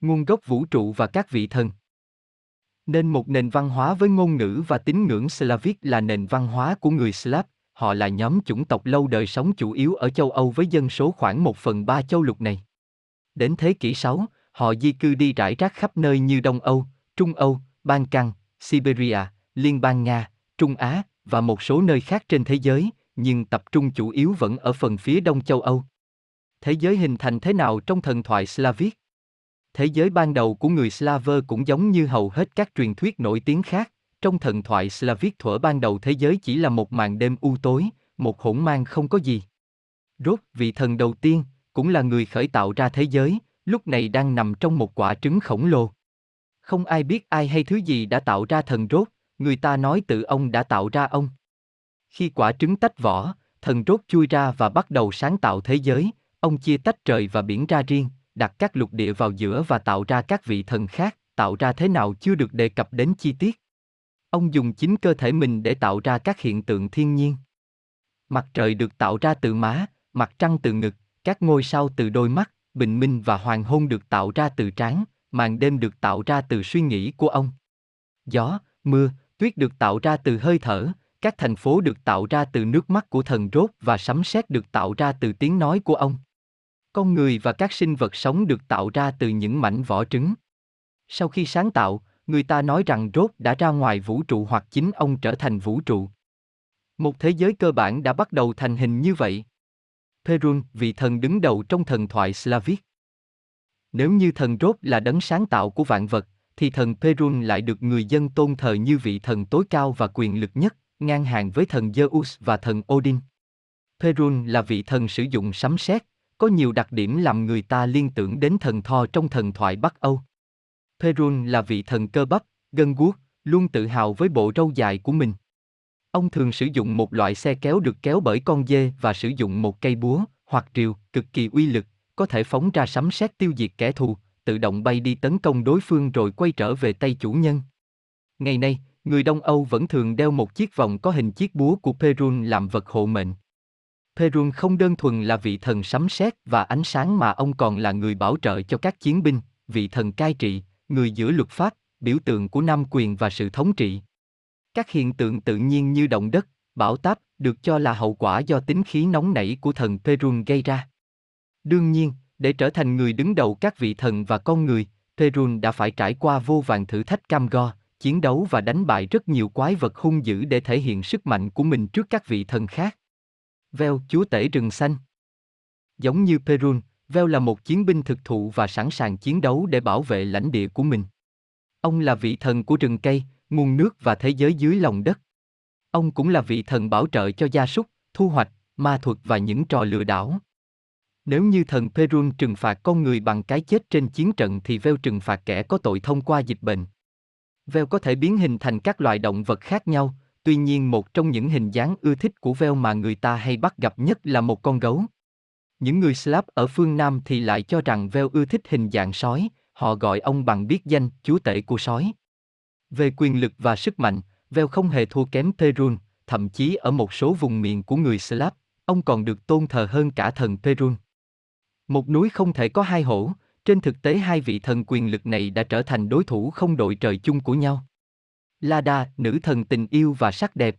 nguồn gốc vũ trụ và các vị thần. Nên một nền văn hóa với ngôn ngữ và tín ngưỡng Slavic là nền văn hóa của người Slav, họ là nhóm chủng tộc lâu đời sống chủ yếu ở châu Âu với dân số khoảng một phần ba châu lục này. Đến thế kỷ 6, họ di cư đi rải rác khắp nơi như Đông Âu, Trung Âu, Ban Căng, Siberia, Liên bang Nga, Trung Á và một số nơi khác trên thế giới, nhưng tập trung chủ yếu vẫn ở phần phía đông châu Âu. Thế giới hình thành thế nào trong thần thoại Slavic? Thế giới ban đầu của người Slaver cũng giống như hầu hết các truyền thuyết nổi tiếng khác, trong thần thoại Slavic thuở ban đầu thế giới chỉ là một màn đêm u tối, một hỗn mang không có gì. Rốt, vị thần đầu tiên, cũng là người khởi tạo ra thế giới, lúc này đang nằm trong một quả trứng khổng lồ. Không ai biết ai hay thứ gì đã tạo ra thần rốt, người ta nói tự ông đã tạo ra ông. Khi quả trứng tách vỏ, thần rốt chui ra và bắt đầu sáng tạo thế giới, ông chia tách trời và biển ra riêng, đặt các lục địa vào giữa và tạo ra các vị thần khác, tạo ra thế nào chưa được đề cập đến chi tiết. Ông dùng chính cơ thể mình để tạo ra các hiện tượng thiên nhiên. Mặt trời được tạo ra từ má, mặt trăng từ ngực, các ngôi sao từ đôi mắt, bình minh và hoàng hôn được tạo ra từ trán, màn đêm được tạo ra từ suy nghĩ của ông. Gió, mưa, tuyết được tạo ra từ hơi thở, các thành phố được tạo ra từ nước mắt của thần rốt và sấm sét được tạo ra từ tiếng nói của ông. Con người và các sinh vật sống được tạo ra từ những mảnh vỏ trứng. Sau khi sáng tạo, người ta nói rằng rốt đã ra ngoài vũ trụ hoặc chính ông trở thành vũ trụ. Một thế giới cơ bản đã bắt đầu thành hình như vậy. Perun, vị thần đứng đầu trong thần thoại Slavic. Nếu như thần rốt là đấng sáng tạo của vạn vật, thì thần Perun lại được người dân tôn thờ như vị thần tối cao và quyền lực nhất, ngang hàng với thần Zeus và thần Odin. Perun là vị thần sử dụng sấm sét, có nhiều đặc điểm làm người ta liên tưởng đến thần Thor trong thần thoại Bắc Âu. Perun là vị thần cơ bắp, gân guốc, luôn tự hào với bộ râu dài của mình. Ông thường sử dụng một loại xe kéo được kéo bởi con dê và sử dụng một cây búa, hoặc rìu, cực kỳ uy lực, có thể phóng ra sấm sét tiêu diệt kẻ thù, tự động bay đi tấn công đối phương rồi quay trở về tay chủ nhân. Ngày nay, người Đông Âu vẫn thường đeo một chiếc vòng có hình chiếc búa của Perun làm vật hộ mệnh. Perun không đơn thuần là vị thần sấm sét và ánh sáng mà ông còn là người bảo trợ cho các chiến binh, vị thần cai trị, người giữ luật pháp, biểu tượng của nam quyền và sự thống trị. Các hiện tượng tự nhiên như động đất, bão táp được cho là hậu quả do tính khí nóng nảy của thần Perun gây ra. Đương nhiên, để trở thành người đứng đầu các vị thần và con người, Perun đã phải trải qua vô vàn thử thách cam go, chiến đấu và đánh bại rất nhiều quái vật hung dữ để thể hiện sức mạnh của mình trước các vị thần khác. Veo, chúa tể rừng xanh. Giống như Perun, Veo là một chiến binh thực thụ và sẵn sàng chiến đấu để bảo vệ lãnh địa của mình. Ông là vị thần của rừng cây, nguồn nước và thế giới dưới lòng đất. Ông cũng là vị thần bảo trợ cho gia súc, thu hoạch, ma thuật và những trò lừa đảo. Nếu như thần Perun trừng phạt con người bằng cái chết trên chiến trận thì Veo trừng phạt kẻ có tội thông qua dịch bệnh. Veo có thể biến hình thành các loài động vật khác nhau, tuy nhiên một trong những hình dáng ưa thích của Veo mà người ta hay bắt gặp nhất là một con gấu. Những người Slav ở phương Nam thì lại cho rằng Veo ưa thích hình dạng sói, họ gọi ông bằng biệt danh chúa tể của sói. Về quyền lực và sức mạnh, Veo không hề thua kém Perun, thậm chí ở một số vùng miền của người Slav, ông còn được tôn thờ hơn cả thần Perun. Một núi không thể có hai hổ, trên thực tế hai vị thần quyền lực này đã trở thành đối thủ không đội trời chung của nhau. Lada, nữ thần tình yêu và sắc đẹp.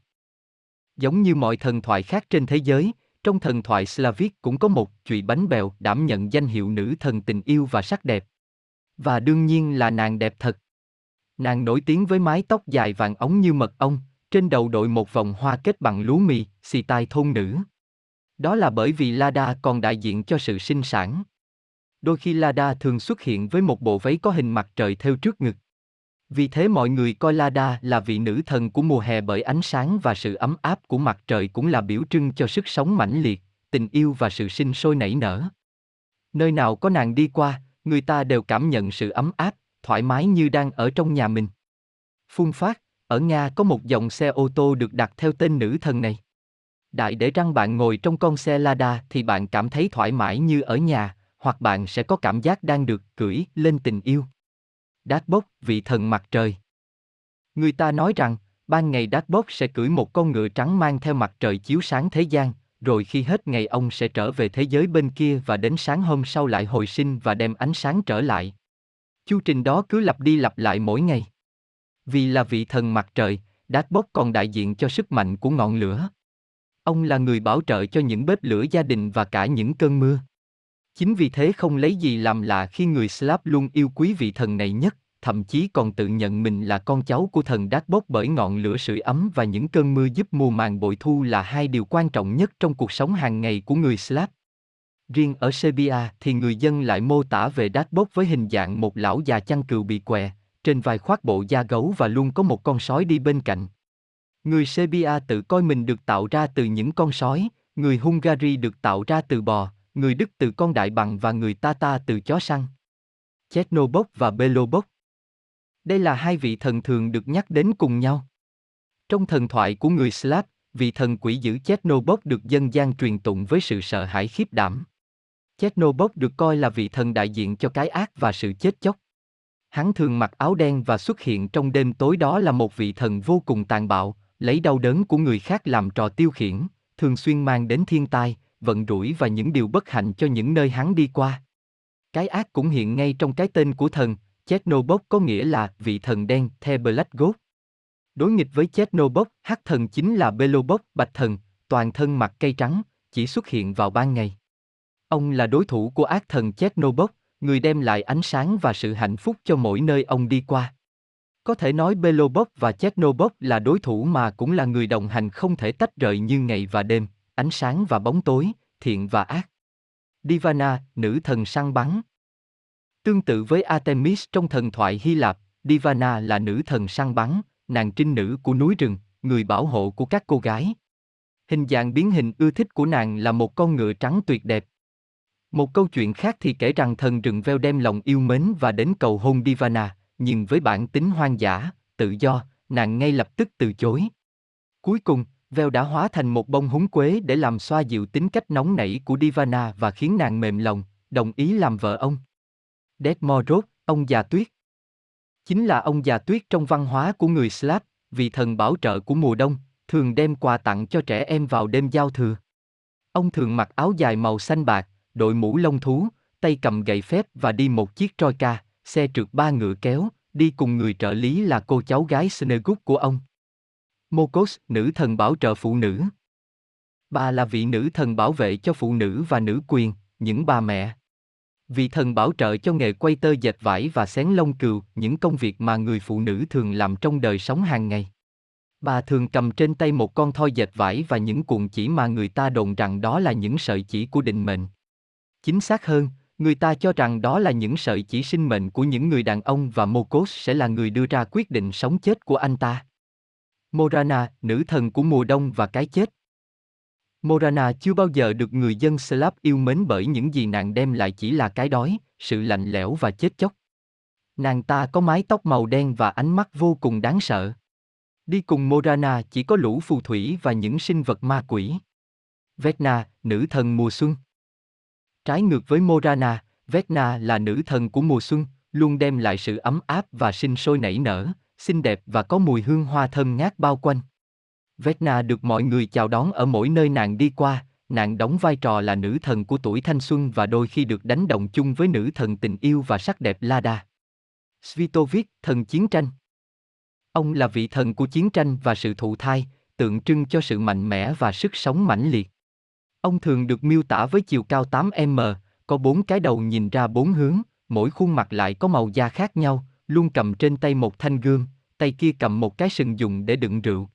Giống như mọi thần thoại khác trên thế giới, trong thần thoại Slavic cũng có một chùy bánh bèo đảm nhận danh hiệu nữ thần tình yêu và sắc đẹp. Và đương nhiên là nàng đẹp thật. Nàng nổi tiếng với mái tóc dài vàng ống như mật ong, trên đầu đội một vòng hoa kết bằng lúa mì, xì tai thôn nữ. Đó là bởi vì Lada còn đại diện cho sự sinh sản. Đôi khi Lada thường xuất hiện với một bộ váy có hình mặt trời theo trước ngực. Vì thế mọi người coi Lada là vị nữ thần của mùa hè bởi ánh sáng và sự ấm áp của mặt trời cũng là biểu trưng cho sức sống mãnh liệt, tình yêu và sự sinh sôi nảy nở. Nơi nào có nàng đi qua, người ta đều cảm nhận sự ấm áp, thoải mái như đang ở trong nhà mình. Phun phát, ở Nga có một dòng xe ô tô được đặt theo tên nữ thần này. Đại để răng bạn ngồi trong con xe Lada thì bạn cảm thấy thoải mái như ở nhà, hoặc bạn sẽ có cảm giác đang được cưỡi lên tình yêu. Đát bốc, vị thần mặt trời. Người ta nói rằng, ban ngày Đát bốc sẽ cưỡi một con ngựa trắng mang theo mặt trời chiếu sáng thế gian, rồi khi hết ngày ông sẽ trở về thế giới bên kia và đến sáng hôm sau lại hồi sinh và đem ánh sáng trở lại. Chu trình đó cứ lặp đi lặp lại mỗi ngày. Vì là vị thần mặt trời, Đát Bốc còn đại diện cho sức mạnh của ngọn lửa. Ông là người bảo trợ cho những bếp lửa gia đình và cả những cơn mưa. Chính vì thế không lấy gì làm lạ khi người Slav luôn yêu quý vị thần này nhất, thậm chí còn tự nhận mình là con cháu của thần Đát Bốc bởi ngọn lửa sưởi ấm và những cơn mưa giúp mùa màng bội thu là hai điều quan trọng nhất trong cuộc sống hàng ngày của người Slav. Riêng ở Serbia thì người dân lại mô tả về Đát Bốc với hình dạng một lão già chăn cừu bị què, trên vai khoác bộ da gấu và luôn có một con sói đi bên cạnh. Người Serbia tự coi mình được tạo ra từ những con sói, người Hungary được tạo ra từ bò, người Đức từ con đại bằng và người Tata từ chó săn. Chetnobok và Belobok Đây là hai vị thần thường được nhắc đến cùng nhau. Trong thần thoại của người Slav, vị thần quỷ dữ Chetnobok được dân gian truyền tụng với sự sợ hãi khiếp đảm. Chetnobok được coi là vị thần đại diện cho cái ác và sự chết chóc. Hắn thường mặc áo đen và xuất hiện trong đêm tối đó là một vị thần vô cùng tàn bạo, lấy đau đớn của người khác làm trò tiêu khiển, thường xuyên mang đến thiên tai, vận rủi và những điều bất hạnh cho những nơi hắn đi qua. Cái ác cũng hiện ngay trong cái tên của thần, Chernobog có nghĩa là vị thần đen, The Black God. Đối nghịch với Chernobog, hắc thần chính là Belobog, bạch thần, toàn thân mặt cây trắng, chỉ xuất hiện vào ban ngày. Ông là đối thủ của ác thần Chernobog, người đem lại ánh sáng và sự hạnh phúc cho mỗi nơi ông đi qua. Có thể nói Belobog và Chernobog là đối thủ mà cũng là người đồng hành không thể tách rời như ngày và đêm, ánh sáng và bóng tối, thiện và ác. Divana, nữ thần săn bắn. Tương tự với Artemis trong thần thoại Hy Lạp, Divana là nữ thần săn bắn, nàng trinh nữ của núi rừng, người bảo hộ của các cô gái. Hình dạng biến hình ưa thích của nàng là một con ngựa trắng tuyệt đẹp. Một câu chuyện khác thì kể rằng thần rừng veo đem lòng yêu mến và đến cầu hôn Divana, nhưng với bản tính hoang dã, tự do, nàng ngay lập tức từ chối. Cuối cùng, Veo đã hóa thành một bông húng quế để làm xoa dịu tính cách nóng nảy của Divana và khiến nàng mềm lòng, đồng ý làm vợ ông. Deadmorod, ông già tuyết. Chính là ông già tuyết trong văn hóa của người Slav, vị thần bảo trợ của mùa đông, thường đem quà tặng cho trẻ em vào đêm giao thừa. Ông thường mặc áo dài màu xanh bạc, đội mũ lông thú, tay cầm gậy phép và đi một chiếc troika, xe trượt ba ngựa kéo, đi cùng người trợ lý là cô cháu gái Snegut của ông. Mokos, nữ thần bảo trợ phụ nữ. Bà là vị nữ thần bảo vệ cho phụ nữ và nữ quyền, những bà mẹ. Vị thần bảo trợ cho nghề quay tơ dệt vải và xén lông cừu, những công việc mà người phụ nữ thường làm trong đời sống hàng ngày. Bà thường cầm trên tay một con thoi dệt vải và những cuộn chỉ mà người ta đồn rằng đó là những sợi chỉ của định mệnh. Chính xác hơn, Người ta cho rằng đó là những sợi chỉ sinh mệnh của những người đàn ông và Mokos sẽ là người đưa ra quyết định sống chết của anh ta. Morana, nữ thần của mùa đông và cái chết. Morana chưa bao giờ được người dân Slav yêu mến bởi những gì nàng đem lại chỉ là cái đói, sự lạnh lẽo và chết chóc. Nàng ta có mái tóc màu đen và ánh mắt vô cùng đáng sợ. Đi cùng Morana chỉ có lũ phù thủy và những sinh vật ma quỷ. Vecna, nữ thần mùa xuân. Trái ngược với Morana, Vecna là nữ thần của mùa xuân, luôn đem lại sự ấm áp và sinh sôi nảy nở, xinh đẹp và có mùi hương hoa thơm ngát bao quanh. Vecna được mọi người chào đón ở mỗi nơi nàng đi qua, nàng đóng vai trò là nữ thần của tuổi thanh xuân và đôi khi được đánh đồng chung với nữ thần tình yêu và sắc đẹp Lada. Svitovik, thần chiến tranh. Ông là vị thần của chiến tranh và sự thụ thai, tượng trưng cho sự mạnh mẽ và sức sống mãnh liệt. Ông thường được miêu tả với chiều cao 8m, có bốn cái đầu nhìn ra bốn hướng, mỗi khuôn mặt lại có màu da khác nhau, luôn cầm trên tay một thanh gương, tay kia cầm một cái sừng dùng để đựng rượu.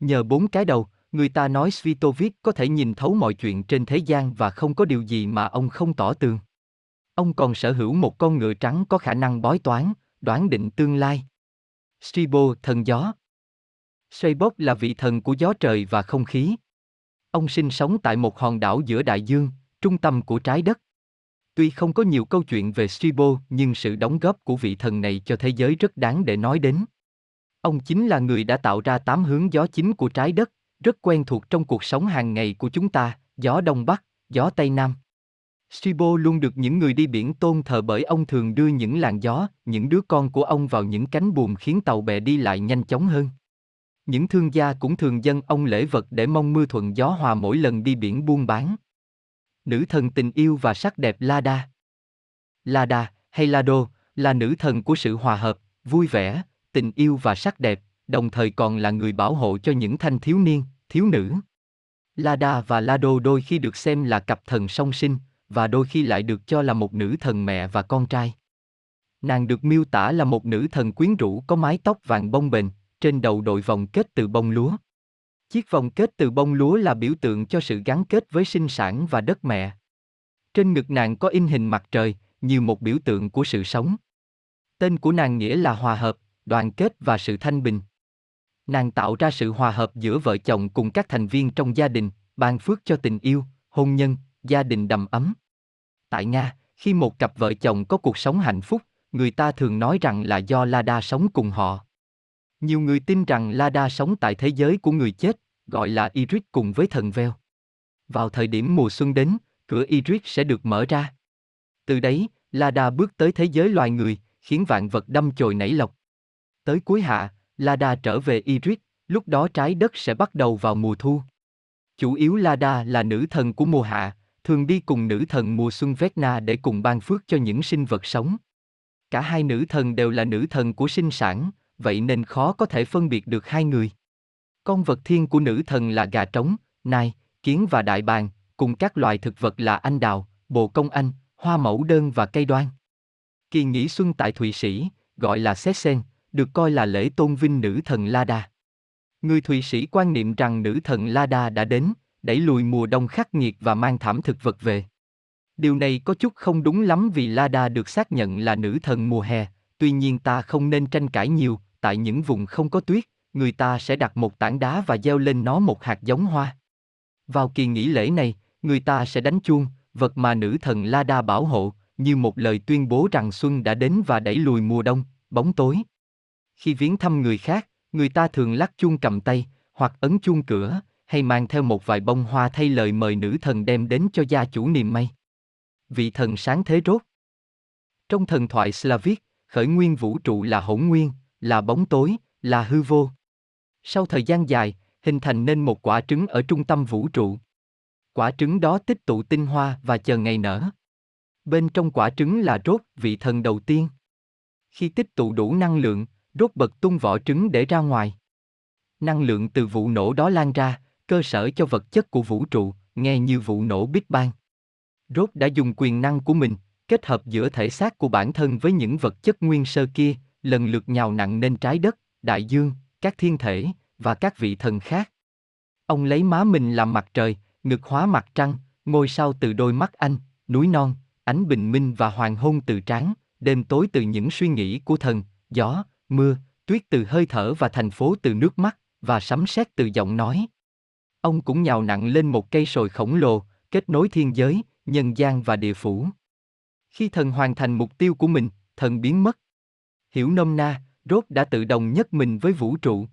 Nhờ bốn cái đầu, người ta nói Svitovic có thể nhìn thấu mọi chuyện trên thế gian và không có điều gì mà ông không tỏ tường. Ông còn sở hữu một con ngựa trắng có khả năng bói toán, đoán định tương lai. Stribo, thần gió. Seibok là vị thần của gió trời và không khí. Ông sinh sống tại một hòn đảo giữa đại dương, trung tâm của trái đất. Tuy không có nhiều câu chuyện về Stribo, nhưng sự đóng góp của vị thần này cho thế giới rất đáng để nói đến. Ông chính là người đã tạo ra tám hướng gió chính của trái đất, rất quen thuộc trong cuộc sống hàng ngày của chúng ta, gió đông bắc, gió tây nam. Stribo luôn được những người đi biển tôn thờ bởi ông thường đưa những làn gió, những đứa con của ông vào những cánh buồm khiến tàu bè đi lại nhanh chóng hơn. Những thương gia cũng thường dâng ông lễ vật để mong mưa thuận gió hòa mỗi lần đi biển buôn bán. Nữ thần tình yêu và sắc đẹp Lada Lada, hay Lado, là nữ thần của sự hòa hợp, vui vẻ, tình yêu và sắc đẹp, đồng thời còn là người bảo hộ cho những thanh thiếu niên, thiếu nữ. Lada và Lado đôi khi được xem là cặp thần song sinh, và đôi khi lại được cho là một nữ thần mẹ và con trai. Nàng được miêu tả là một nữ thần quyến rũ có mái tóc vàng bông bềnh, trên đầu đội vòng kết từ bông lúa. Chiếc vòng kết từ bông lúa là biểu tượng cho sự gắn kết với sinh sản và đất mẹ. Trên ngực nàng có in hình mặt trời, như một biểu tượng của sự sống. Tên của nàng nghĩa là hòa hợp, đoàn kết và sự thanh bình. Nàng tạo ra sự hòa hợp giữa vợ chồng cùng các thành viên trong gia đình, ban phước cho tình yêu, hôn nhân, gia đình đầm ấm. Tại Nga, khi một cặp vợ chồng có cuộc sống hạnh phúc, người ta thường nói rằng là do Lada sống cùng họ. Nhiều người tin rằng Lada sống tại thế giới của người chết, gọi là Iris cùng với thần veo. Vào thời điểm mùa xuân đến, cửa Iris sẽ được mở ra. Từ đấy, Lada bước tới thế giới loài người, khiến vạn vật đâm chồi nảy lộc. Tới cuối hạ, Lada trở về Iris, lúc đó trái đất sẽ bắt đầu vào mùa thu. Chủ yếu Lada là nữ thần của mùa hạ, thường đi cùng nữ thần mùa xuân Vecna để cùng ban phước cho những sinh vật sống. Cả hai nữ thần đều là nữ thần của sinh sản, vậy nên khó có thể phân biệt được hai người. Con vật thiên của nữ thần là gà trống, nai, kiến và đại bàng, cùng các loài thực vật là anh đào, bồ công anh, hoa mẫu đơn và cây đoan. Kỳ nghỉ xuân tại Thụy Sĩ, gọi là Sessen, được coi là lễ tôn vinh nữ thần Lada. Người Thụy Sĩ quan niệm rằng nữ thần Lada đã đến, đẩy lùi mùa đông khắc nghiệt và mang thảm thực vật về. Điều này có chút không đúng lắm vì Lada được xác nhận là nữ thần mùa hè, tuy nhiên ta không nên tranh cãi nhiều, tại những vùng không có tuyết, người ta sẽ đặt một tảng đá và gieo lên nó một hạt giống hoa. Vào kỳ nghỉ lễ này, người ta sẽ đánh chuông, vật mà nữ thần Lada bảo hộ, như một lời tuyên bố rằng xuân đã đến và đẩy lùi mùa đông, bóng tối. Khi viếng thăm người khác, người ta thường lắc chuông cầm tay, hoặc ấn chuông cửa, hay mang theo một vài bông hoa thay lời mời nữ thần đem đến cho gia chủ niềm may. Vị thần sáng thế rốt. Trong thần thoại Slavic, khởi nguyên vũ trụ là hỗn nguyên, là bóng tối, là hư vô. Sau thời gian dài, hình thành nên một quả trứng ở trung tâm vũ trụ. Quả trứng đó tích tụ tinh hoa và chờ ngày nở. Bên trong quả trứng là rốt, vị thần đầu tiên. Khi tích tụ đủ năng lượng, rốt bật tung vỏ trứng để ra ngoài. Năng lượng từ vụ nổ đó lan ra, cơ sở cho vật chất của vũ trụ, nghe như vụ nổ Big Bang. Rốt đã dùng quyền năng của mình, kết hợp giữa thể xác của bản thân với những vật chất nguyên sơ kia, lần lượt nhào nặng lên trái đất, đại dương, các thiên thể, và các vị thần khác. Ông lấy má mình làm mặt trời, ngực hóa mặt trăng, ngôi sao từ đôi mắt anh, núi non, ánh bình minh và hoàng hôn từ trán, đêm tối từ những suy nghĩ của thần, gió, mưa, tuyết từ hơi thở và thành phố từ nước mắt, và sấm sét từ giọng nói. Ông cũng nhào nặng lên một cây sồi khổng lồ, kết nối thiên giới, nhân gian và địa phủ. Khi thần hoàn thành mục tiêu của mình, thần biến mất. Hiểu nôm na, rốt đã tự đồng nhất mình với vũ trụ.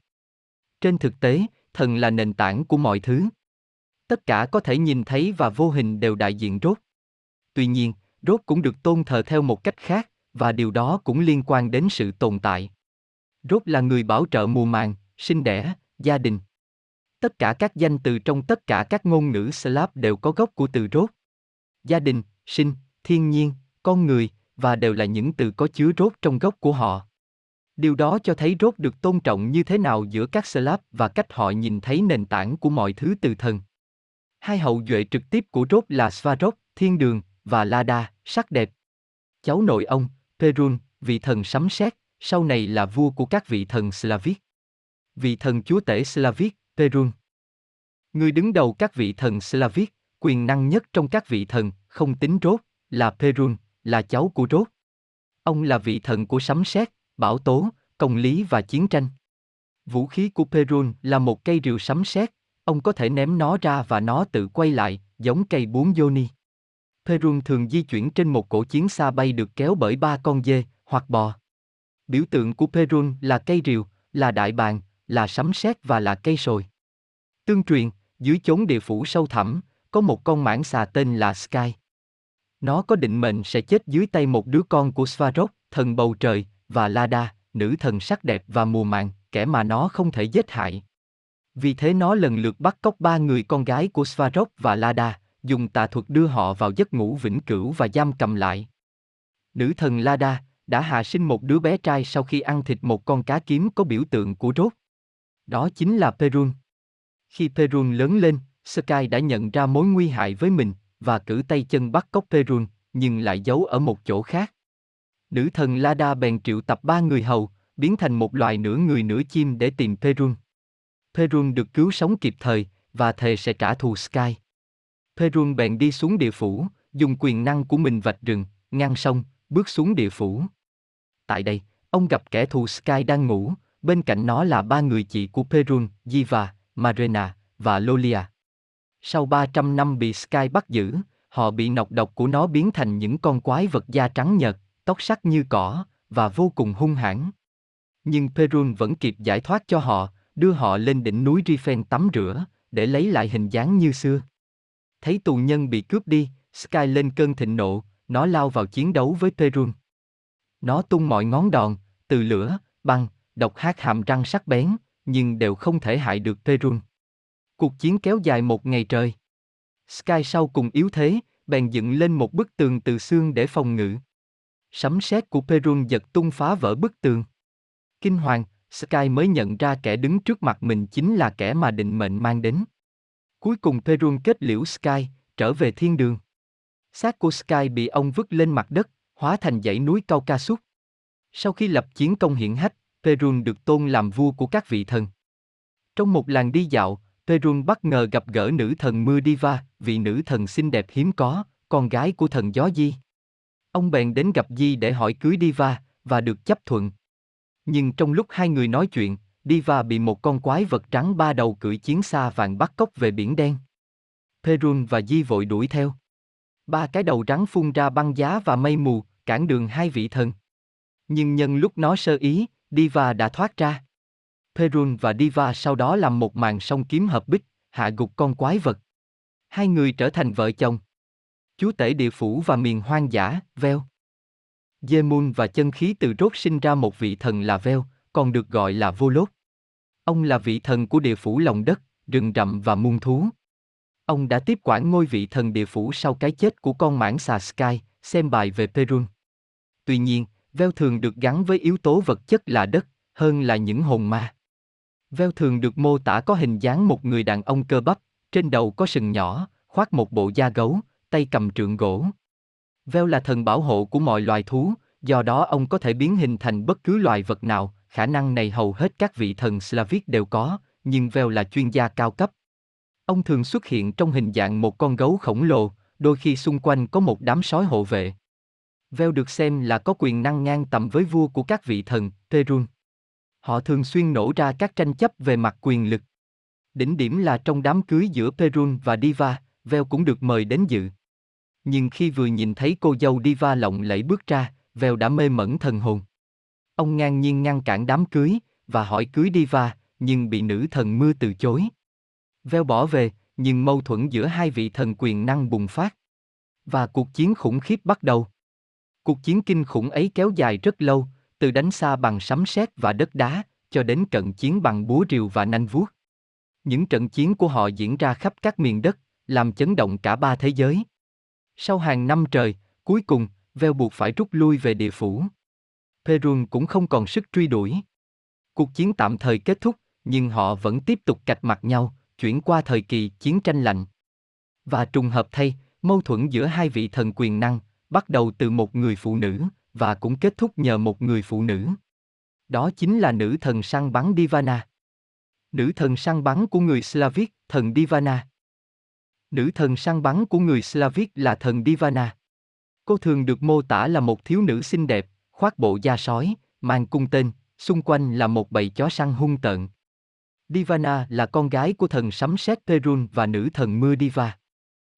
Trên thực tế, thần là nền tảng của mọi thứ. Tất cả có thể nhìn thấy và vô hình đều đại diện rốt. Tuy nhiên, rốt cũng được tôn thờ theo một cách khác, và điều đó cũng liên quan đến sự tồn tại. Rốt là người bảo trợ mùa màng, sinh đẻ, gia đình. Tất cả các danh từ trong tất cả các ngôn ngữ Slav đều có gốc của từ rốt. Gia đình, sinh, thiên nhiên, con người, và đều là những từ có chứa rốt trong gốc của họ. Điều đó cho thấy rốt được tôn trọng như thế nào giữa các Slav và cách họ nhìn thấy nền tảng của mọi thứ từ thần. Hai hậu duệ trực tiếp của rốt là Svarog, thiên đường, và Lada, sắc đẹp. Cháu nội ông, Perun, vị thần sấm sét, sau này là vua của các vị thần Slavic. Vị thần chúa tể Slavic, Perun. Người đứng đầu các vị thần Slavic, quyền năng nhất trong các vị thần, không tính rốt, là Perun, là cháu của rốt. Ông là vị thần của sấm sét, bão tố, công lý và chiến tranh. Vũ khí của Perun là một cây rìu sấm sét, ông có thể ném nó ra và nó tự quay lại, giống cây bún Yoni. Perun thường di chuyển trên một cổ chiến xa bay được kéo bởi ba con dê, hoặc bò. Biểu tượng của Perun là cây rìu, là đại bàng, là sấm sét và là cây sồi. Tương truyền, dưới chốn địa phủ sâu thẳm, có một con mãng xà tên là Sky. Nó có định mệnh sẽ chết dưới tay một đứa con của Svarog, thần bầu trời, và Lada, nữ thần sắc đẹp và mùa màng, kẻ mà nó không thể giết hại. Vì thế nó lần lượt bắt cóc ba người con gái của Svarog và Lada, dùng tà thuật đưa họ vào giấc ngủ vĩnh cửu và giam cầm lại. Nữ thần Lada, đã hạ sinh một đứa bé trai sau khi ăn thịt một con cá kiếm có biểu tượng của rốt. Đó chính là Perun. Khi Perun lớn lên, Sky đã nhận ra mối nguy hại với mình và cử tay chân bắt cóc Perun, nhưng lại giấu ở một chỗ khác. Nữ thần Lada bèn triệu tập ba người hầu, biến thành một loài nửa người nửa chim để tìm Perun. Perun được cứu sống kịp thời, và thề sẽ trả thù Sky. Perun bèn đi xuống địa phủ, dùng quyền năng của mình vạch rừng, ngăn sông, bước xuống địa phủ. Tại đây, ông gặp kẻ thù Sky đang ngủ, bên cạnh nó là ba người chị của Perun, Jiva, Marena và Lolia. Sau 300 năm bị Sky bắt giữ, họ bị nọc độc của nó biến thành những con quái vật da trắng nhợt, tóc sắc như cỏ, và vô cùng hung hãn. Nhưng Perun vẫn kịp giải thoát cho họ, đưa họ lên đỉnh núi Rifen tắm rửa, để lấy lại hình dáng như xưa. Thấy tù nhân bị cướp đi, Sky lên cơn thịnh nộ, nó lao vào chiến đấu với Perun. Nó tung mọi ngón đòn, từ lửa, băng, độc hát hàm răng sắc bén, nhưng đều không thể hại được Perun. Cuộc chiến kéo dài một ngày trời. Sky sau cùng yếu thế, bèn dựng lên một bức tường từ xương để phòng ngự. Sấm sét của Perun giật tung phá vỡ bức tường. Kinh hoàng, Sky mới nhận ra kẻ đứng trước mặt mình chính là kẻ mà định mệnh mang đến. Cuối cùng Perun kết liễu Sky, trở về thiên đường. Xác của Sky bị ông vứt lên mặt đất, hóa thành dãy núi cao ca súc. Sau khi lập chiến công hiển hách, Perun được tôn làm vua của các vị thần. Trong một làng đi dạo, Perun bất ngờ gặp gỡ nữ thần Mưa Diva, vị nữ thần xinh đẹp hiếm có, con gái của thần gió Di. Ông bèn đến gặp Di để hỏi cưới Diva, và được chấp thuận. Nhưng trong lúc hai người nói chuyện, Diva bị một con quái vật trắng ba đầu cưỡi chiến xa vàng bắt cóc về biển đen. Perun và Di vội đuổi theo. Ba cái đầu rắn phun ra băng giá và mây mù, cản đường hai vị thần. Nhưng nhân lúc nó sơ ý, Diva đã thoát ra. Perun và Diva sau đó làm một màn song kiếm hợp bích, hạ gục con quái vật. Hai người trở thành vợ chồng. Chúa tể địa phủ và miền hoang dã, Veo. Jemun và chân khí từ rốt sinh ra một vị thần là Veo, còn được gọi là Vô Lốt. Ông là vị thần của địa phủ lòng đất, rừng rậm và muôn thú. Ông đã tiếp quản ngôi vị thần địa phủ sau cái chết của con mãng xà Sky, xem bài về Perun. Tuy nhiên, Veo thường được gắn với yếu tố vật chất là đất, hơn là những hồn ma. Veo thường được mô tả có hình dáng một người đàn ông cơ bắp, trên đầu có sừng nhỏ, khoác một bộ da gấu, tay cầm trượng gỗ. Veo là thần bảo hộ của mọi loài thú, do đó ông có thể biến hình thành bất cứ loài vật nào, khả năng này hầu hết các vị thần Slavic đều có, nhưng Veo là chuyên gia cao cấp. Ông thường xuất hiện trong hình dạng một con gấu khổng lồ, đôi khi xung quanh có một đám sói hộ vệ. Veo được xem là có quyền năng ngang tầm với vua của các vị thần, Perun. Họ thường xuyên nổ ra các tranh chấp về mặt quyền lực. Đỉnh điểm là trong đám cưới giữa Perun và Diva, Veo cũng được mời đến dự. Nhưng khi vừa nhìn thấy cô dâu Diva lộng lẫy bước ra, Veo đã mê mẩn thần hồn. Ông ngang nhiên ngăn cản đám cưới, và hỏi cưới Diva, nhưng bị nữ thần mưa từ chối. Veo bỏ về, nhưng mâu thuẫn giữa hai vị thần quyền năng bùng phát. Và cuộc chiến khủng khiếp bắt đầu. Cuộc chiến kinh khủng ấy kéo dài rất lâu, từ đánh xa bằng sấm sét và đất đá, cho đến trận chiến bằng búa rìu và nanh vuốt. Những trận chiến của họ diễn ra khắp các miền đất, làm chấn động cả ba thế giới. Sau hàng năm trời, cuối cùng, Veo buộc phải rút lui về địa phủ. Perun cũng không còn sức truy đuổi. Cuộc chiến tạm thời kết thúc, nhưng họ vẫn tiếp tục cạch mặt nhau, chuyển qua thời kỳ chiến tranh lạnh. Và trùng hợp thay, mâu thuẫn giữa hai vị thần quyền năng, bắt đầu từ một người phụ nữ, và cũng kết thúc nhờ một người phụ nữ. Đó chính là nữ thần săn bắn Divana. Nữ thần săn bắn của người Slavic, thần Divana. Nữ thần săn bắn của người Slavic là thần Divana. Cô thường được mô tả là một thiếu nữ xinh đẹp, khoác bộ da sói, mang cung tên, xung quanh là một bầy chó săn hung tợn. Divana là con gái của thần sấm sét Perun và nữ thần mưa Diva.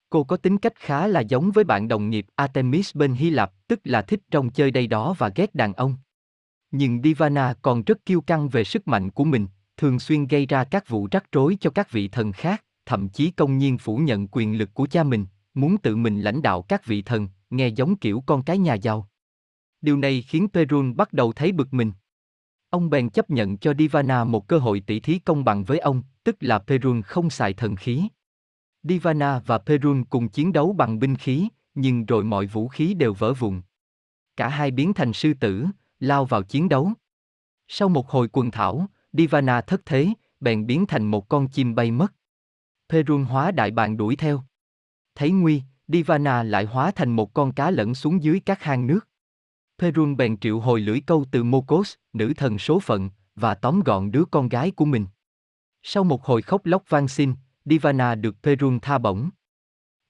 Cô có tính cách khá là giống với bạn đồng nghiệp Artemis bên Hy Lạp, tức là thích trong chơi đây đó và ghét đàn ông. Nhưng Divana còn rất kiêu căng về sức mạnh của mình, thường xuyên gây ra các vụ rắc rối cho các vị thần khác, thậm chí công nhiên phủ nhận quyền lực của cha mình, muốn tự mình lãnh đạo các vị thần, nghe giống kiểu con cái nhà giàu. Điều này khiến Perun bắt đầu thấy bực mình. Ông bèn chấp nhận cho Divana một cơ hội tỷ thí công bằng với ông, tức là Perun không xài thần khí. Divana và Perun cùng chiến đấu bằng binh khí, nhưng rồi mọi vũ khí đều vỡ vụn. cả hai biến thành sư tử, lao vào chiến đấu. Sau một hồi quần thảo, Divana thất thế, bèn biến thành một con chim bay mất. Perun hóa đại bàng đuổi theo. Thấy nguy, Divana lại hóa thành một con cá lẫn xuống dưới các hang nước. Perun bèn triệu hồi lưỡi câu từ Mokos, nữ thần số phận, và tóm gọn đứa con gái của mình. Sau một hồi khóc lóc van xin, Divana được Perun tha bổng.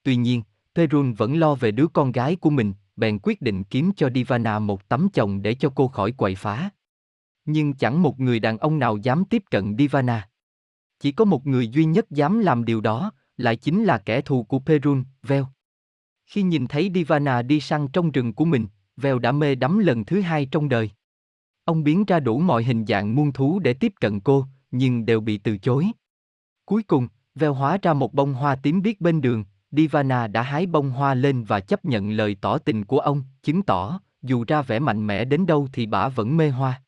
Tuy nhiên, Perun vẫn lo về đứa con gái của mình, bèn quyết định kiếm cho Divana một tấm chồng để cho cô khỏi quậy phá. Nhưng chẳng một người đàn ông nào dám tiếp cận Divana. Chỉ có một người duy nhất dám làm điều đó, lại chính là kẻ thù của Perun, Veo. Khi nhìn thấy Divana đi săn trong rừng của mình, Veo đã mê đắm lần thứ hai trong đời. Ông biến ra đủ mọi hình dạng muôn thú để tiếp cận cô, nhưng đều bị từ chối. Cuối cùng, Veo hóa ra một bông hoa tím biếc bên đường, Divana đã hái bông hoa lên và chấp nhận lời tỏ tình của ông, chứng tỏ, dù ra vẻ mạnh mẽ đến đâu thì bà vẫn mê hoa.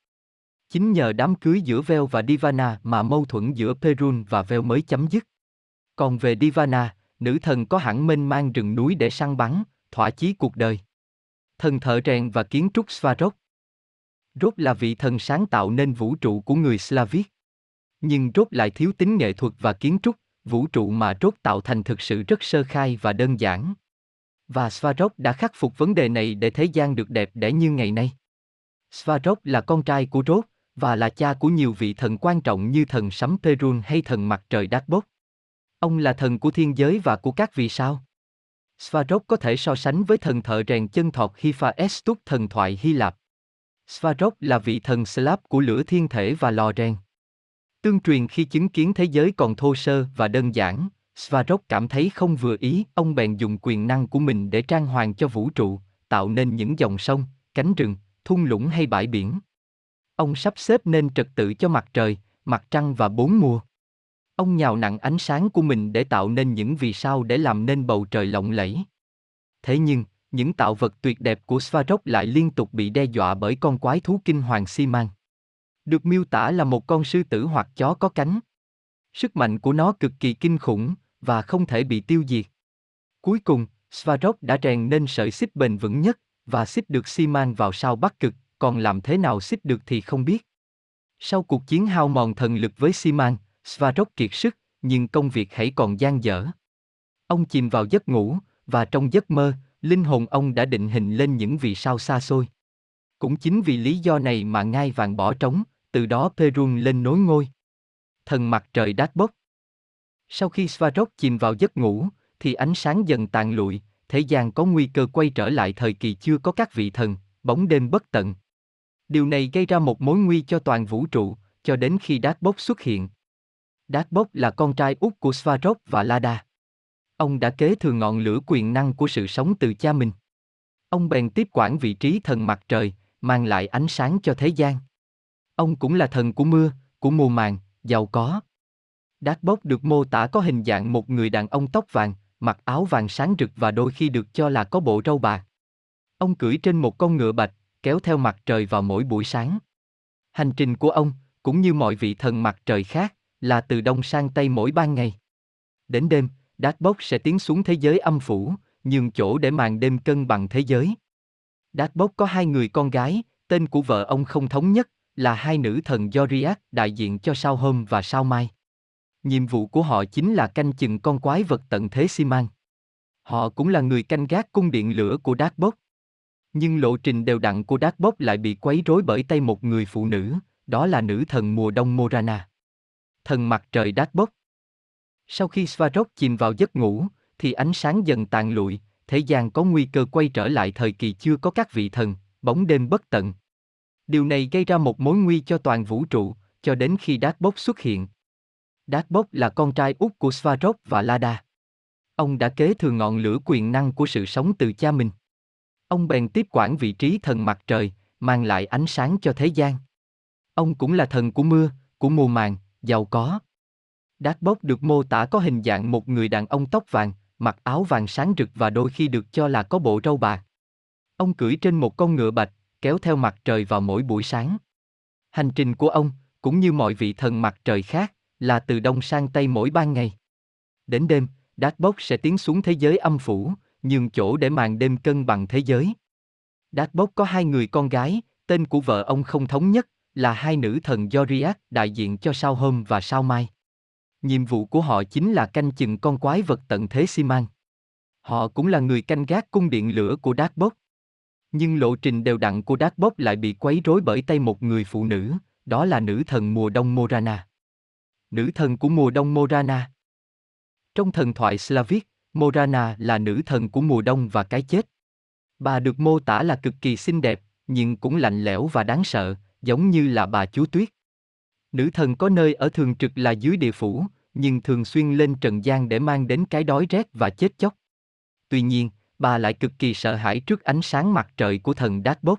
Chính nhờ đám cưới giữa Veo và Divana mà mâu thuẫn giữa Perun và Veo mới chấm dứt. Còn về Divana, nữ thần có hẳn mênh mang rừng núi để săn bắn, thỏa chí cuộc đời. Thần thợ rèn và kiến trúc Svarog. Rốt là vị thần sáng tạo nên vũ trụ của người Slavic. Nhưng Rốt lại thiếu tính nghệ thuật và kiến trúc, vũ trụ mà Rốt tạo thành thực sự rất sơ khai và đơn giản. Và Svarog đã khắc phục vấn đề này để thế gian được đẹp đẽ như ngày nay. Svarog là con trai của Rốt, và là cha của nhiều vị thần quan trọng như thần sấm Perun hay thần mặt trời Đát Bốc. Ông là thần của thiên giới và của các vì sao. Svarog có thể so sánh với thần thợ rèn chân thọt Hephaestus thần thoại Hy Lạp. Svarog là vị thần Slav của lửa thiên thể và lò rèn. Tương truyền khi chứng kiến thế giới còn thô sơ và đơn giản, Svarog cảm thấy không vừa ý, ông bèn dùng quyền năng của mình để trang hoàng cho vũ trụ, tạo nên những dòng sông, cánh rừng, thung lũng hay bãi biển. Ông sắp xếp nên trật tự cho mặt trời, mặt trăng và bốn mùa. Ông nhào nặng ánh sáng của mình để tạo nên những vì sao để làm nên bầu trời lộng lẫy. Thế nhưng, những tạo vật tuyệt đẹp của Svarog lại liên tục bị đe dọa bởi con quái thú kinh hoàng Siman. Được miêu tả là một con sư tử hoặc chó có cánh. Sức mạnh của nó cực kỳ kinh khủng và không thể bị tiêu diệt. Cuối cùng, Svarog đã rèn nên sợi xích bền vững nhất và xích được Siman vào sao Bắc Cực, còn làm thế nào xích được thì không biết. Sau cuộc chiến hao mòn thần lực với Siman, Svarog kiệt sức, nhưng công việc hãy còn gian dở. Ông chìm vào giấc ngủ, và trong giấc mơ, linh hồn ông đã định hình lên những vì sao xa xôi. Cũng chính vì lý do này mà ngai vàng bỏ trống, từ đó Perun lên nối ngôi. Thần mặt trời đát bốc. Sau khi Svarog chìm vào giấc ngủ, thì ánh sáng dần tàn lụi, thế gian có nguy cơ quay trở lại thời kỳ chưa có các vị thần, bóng đêm bất tận. Điều này gây ra một mối nguy cho toàn vũ trụ, cho đến khi Đát Bốc xuất hiện. Đát Bốc là con trai út của Svarog và Lada. Ông đã kế thừa ngọn lửa quyền năng của sự sống từ cha mình. Ông bèn tiếp quản vị trí thần mặt trời, mang lại ánh sáng cho thế gian. Ông cũng là thần của mưa, của mùa màng, giàu có. Đát Bốc được mô tả có hình dạng một người đàn ông tóc vàng, mặc áo vàng sáng rực và đôi khi được cho là có bộ râu bạc. Ông cưỡi trên một con ngựa bạch, kéo theo mặt trời vào mỗi buổi sáng. Hành trình của ông, cũng như mọi vị thần mặt trời khác, là từ đông sang tây mỗi ban ngày. Đến đêm, Đát Bốc sẽ tiến xuống thế giới âm phủ, nhường chỗ để màn đêm cân bằng thế giới. Đát Bốc có hai người con gái, tên của vợ ông không thống nhất, là hai nữ thần Doriath đại diện cho sao hôm và sao mai. Nhiệm vụ của họ chính là canh chừng con quái vật tận thế Siman. Họ cũng là người canh gác cung điện lửa của Đát Nhưng lộ trình đều đặn của Đát lại bị quấy rối bởi tay một người phụ nữ, đó là nữ thần mùa đông Morana. Thần mặt trời Đát Sau khi Svarok chìm vào giấc ngủ, thì ánh sáng dần tàn lụi, thế gian có nguy cơ quay trở lại thời kỳ chưa có các vị thần, bóng đêm bất tận. Điều này gây ra một mối nguy cho toàn vũ trụ, cho đến khi Đát xuất hiện. Đát là con trai út của Svarog và Lada. Ông đã kế thừa ngọn lửa quyền năng của sự sống từ cha mình. Ông bèn tiếp quản vị trí thần mặt trời, mang lại ánh sáng cho thế gian. Ông cũng là thần của mưa, của mùa màng, giàu có. Đát được mô tả có hình dạng một người đàn ông tóc vàng, mặc áo vàng sáng rực và đôi khi được cho là có bộ râu bạc. Ông cưỡi trên một con ngựa bạch, kéo theo mặt trời vào mỗi buổi sáng. Hành trình của ông, cũng như mọi vị thần mặt trời khác, là từ đông sang tây mỗi ban ngày. Đến đêm, Đát bốc sẽ tiến xuống thế giới âm phủ, nhường chỗ để màn đêm cân bằng thế giới. Darkbot có hai người con gái, tên của vợ ông không thống nhất, là hai nữ thần Zodiac đại diện cho sao hôm và sao mai. Nhiệm vụ của họ chính là canh chừng con quái vật tận thế xi. Họ cũng là người canh gác cung điện lửa của Darkbot. Nhưng lộ trình đều đặn của Darkbot lại bị quấy rối bởi tay một người phụ nữ, đó là nữ thần mùa đông Morana. Nữ thần của mùa đông Morana. Trong thần thoại Slavic, Morana là nữ thần của mùa đông và cái chết. Bà được mô tả là cực kỳ xinh đẹp, nhưng cũng lạnh lẽo và đáng sợ, giống như là bà chúa tuyết. Nữ thần có nơi ở thường trực là dưới địa phủ, nhưng thường xuyên lên trần gian để mang đến cái đói rét và chết chóc. Tuy nhiên, bà lại cực kỳ sợ hãi trước ánh sáng mặt trời của thần Darkbot.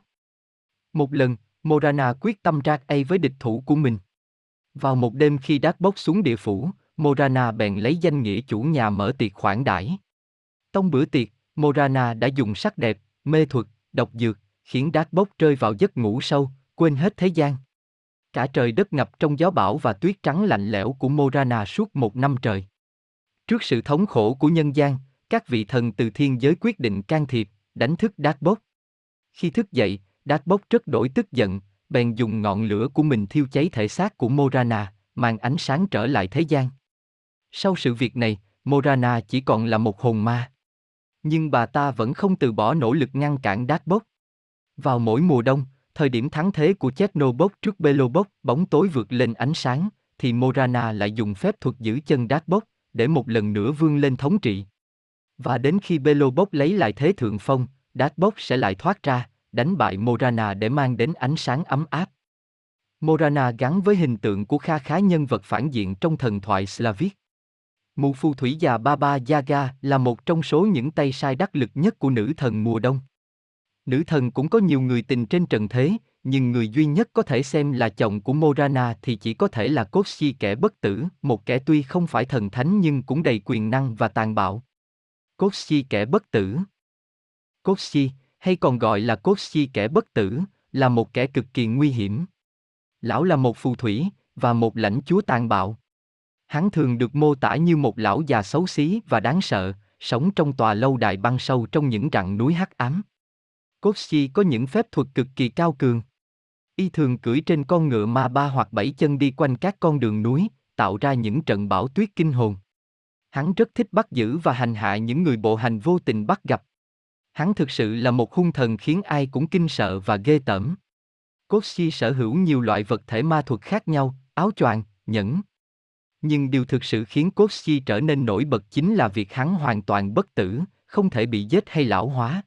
Một lần, Morana quyết tâm ra A với địch thủ của mình. Vào một đêm khi Darkbot xuống địa phủ, Morana bèn lấy danh nghĩa chủ nhà mở tiệc khoản đãi. Trong bữa tiệc, Morana đã dùng sắc đẹp, mê thuật, độc dược, khiến Darkbot rơi vào giấc ngủ sâu, quên hết thế gian. Cả trời đất ngập trong gió bão và tuyết trắng lạnh lẽo của Morana suốt một năm trời. Trước sự thống khổ của nhân gian, các vị thần từ thiên giới quyết định can thiệp, đánh thức Darkbot. Khi thức dậy, Darkbot rất đổi tức giận, bèn dùng ngọn lửa của mình thiêu cháy thể xác của Morana, mang ánh sáng trở lại thế gian. Sau sự việc này, Morana chỉ còn là một hồn ma. Nhưng bà ta vẫn không từ bỏ nỗ lực ngăn cản Darkbot. Vào mỗi mùa đông, thời điểm thắng thế của Chernobog trước Belobog, bóng tối vượt lên ánh sáng, thì Morana lại dùng phép thuật giữ chân Darkbot, để một lần nữa vươn lên thống trị. Và đến khi Belobog lấy lại thế thượng phong, Darkbot sẽ lại thoát ra, đánh bại Morana để mang đến ánh sáng ấm áp. Morana gắn với hình tượng của kha khá nhân vật phản diện trong thần thoại Slavic. Mụ phù thủy già Baba Yaga là một trong số những tay sai đắc lực nhất của nữ thần mùa đông. Nữ thần cũng có nhiều người tình trên trần thế, nhưng người duy nhất có thể xem là chồng của Morana thì chỉ có thể là Koshi kẻ bất tử, một kẻ tuy không phải thần thánh nhưng cũng đầy quyền năng và tàn bạo. Kotsi kẻ bất tử Kotsi, hay còn gọi là Kotsi kẻ bất tử, là một kẻ cực kỳ nguy hiểm. Lão là một phù thủy, và một lãnh chúa tàn bạo. Hắn thường được mô tả như một lão già xấu xí và đáng sợ, sống trong tòa lâu đài băng sâu trong những rặng núi hắc ám. Kotsi có những phép thuật cực kỳ cao cường. Y thường cưỡi trên con ngựa ma ba hoặc bảy chân đi quanh các con đường núi, tạo ra những trận bão tuyết kinh hồn. Hắn rất thích bắt giữ và hành hạ những người bộ hành vô tình bắt gặp. Hắn thực sự là một hung thần khiến ai cũng kinh sợ và ghê tởm. Koshi sở hữu nhiều loại vật thể ma thuật khác nhau, áo choàng, nhẫn. Nhưng điều thực sự khiến Koshi trở nên nổi bật chính là việc hắn hoàn toàn bất tử, không thể bị giết hay lão hóa.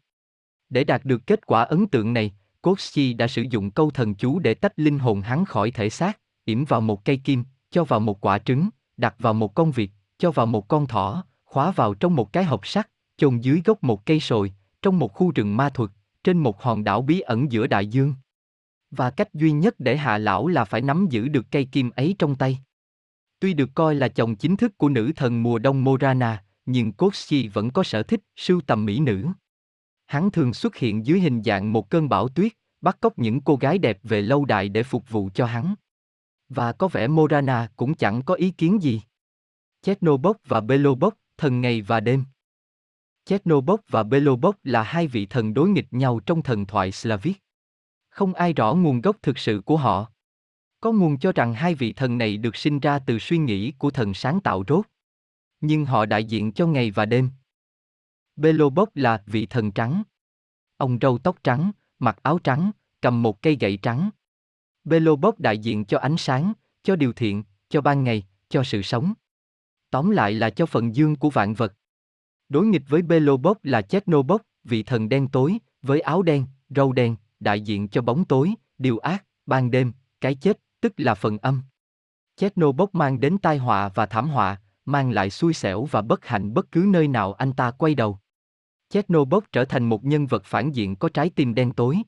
Để đạt được kết quả ấn tượng này, Koshi đã sử dụng câu thần chú để tách linh hồn hắn khỏi thể xác, yểm vào một cây kim, cho vào một quả trứng, đặt vào một con vịt, cho vào một con thỏ, khóa vào trong một cái hộp sắt, chôn dưới gốc một cây sồi, trong một khu rừng ma thuật, trên một hòn đảo bí ẩn giữa đại dương. Và cách duy nhất để hạ lão là phải nắm giữ được cây kim ấy trong tay. Tuy được coi là chồng chính thức của nữ thần mùa đông Morana, nhưng Kotsi vẫn có sở thích sưu tầm mỹ nữ. Hắn thường xuất hiện dưới hình dạng một cơn bão tuyết, bắt cóc những cô gái đẹp về lâu đài để phục vụ cho hắn. Và có vẻ Morana cũng chẳng có ý kiến gì. Chernobog và Belobog, thần ngày và đêm. Chernobog và Belobog là hai vị thần đối nghịch nhau trong thần thoại Slavic. Không ai rõ nguồn gốc thực sự của họ. Có nguồn cho rằng hai vị thần này được sinh ra từ suy nghĩ của thần sáng tạo rốt. Nhưng họ đại diện cho ngày và đêm. Belobog là vị thần trắng. Ông râu tóc trắng, mặc áo trắng, cầm một cây gậy trắng. Belobog đại diện cho ánh sáng, cho điều thiện, cho ban ngày, cho sự sống. Tóm lại là cho phần dương của vạn vật. Đối nghịch với Belobog là Chernobok, vị thần đen tối, với áo đen, râu đen, đại diện cho bóng tối, điều ác, ban đêm, cái chết, tức là phần âm. Chernobok mang đến tai họa và thảm họa, mang lại xui xẻo và bất hạnh bất cứ nơi nào anh ta quay đầu. Chernobok trở thành một nhân vật phản diện có trái tim đen tối.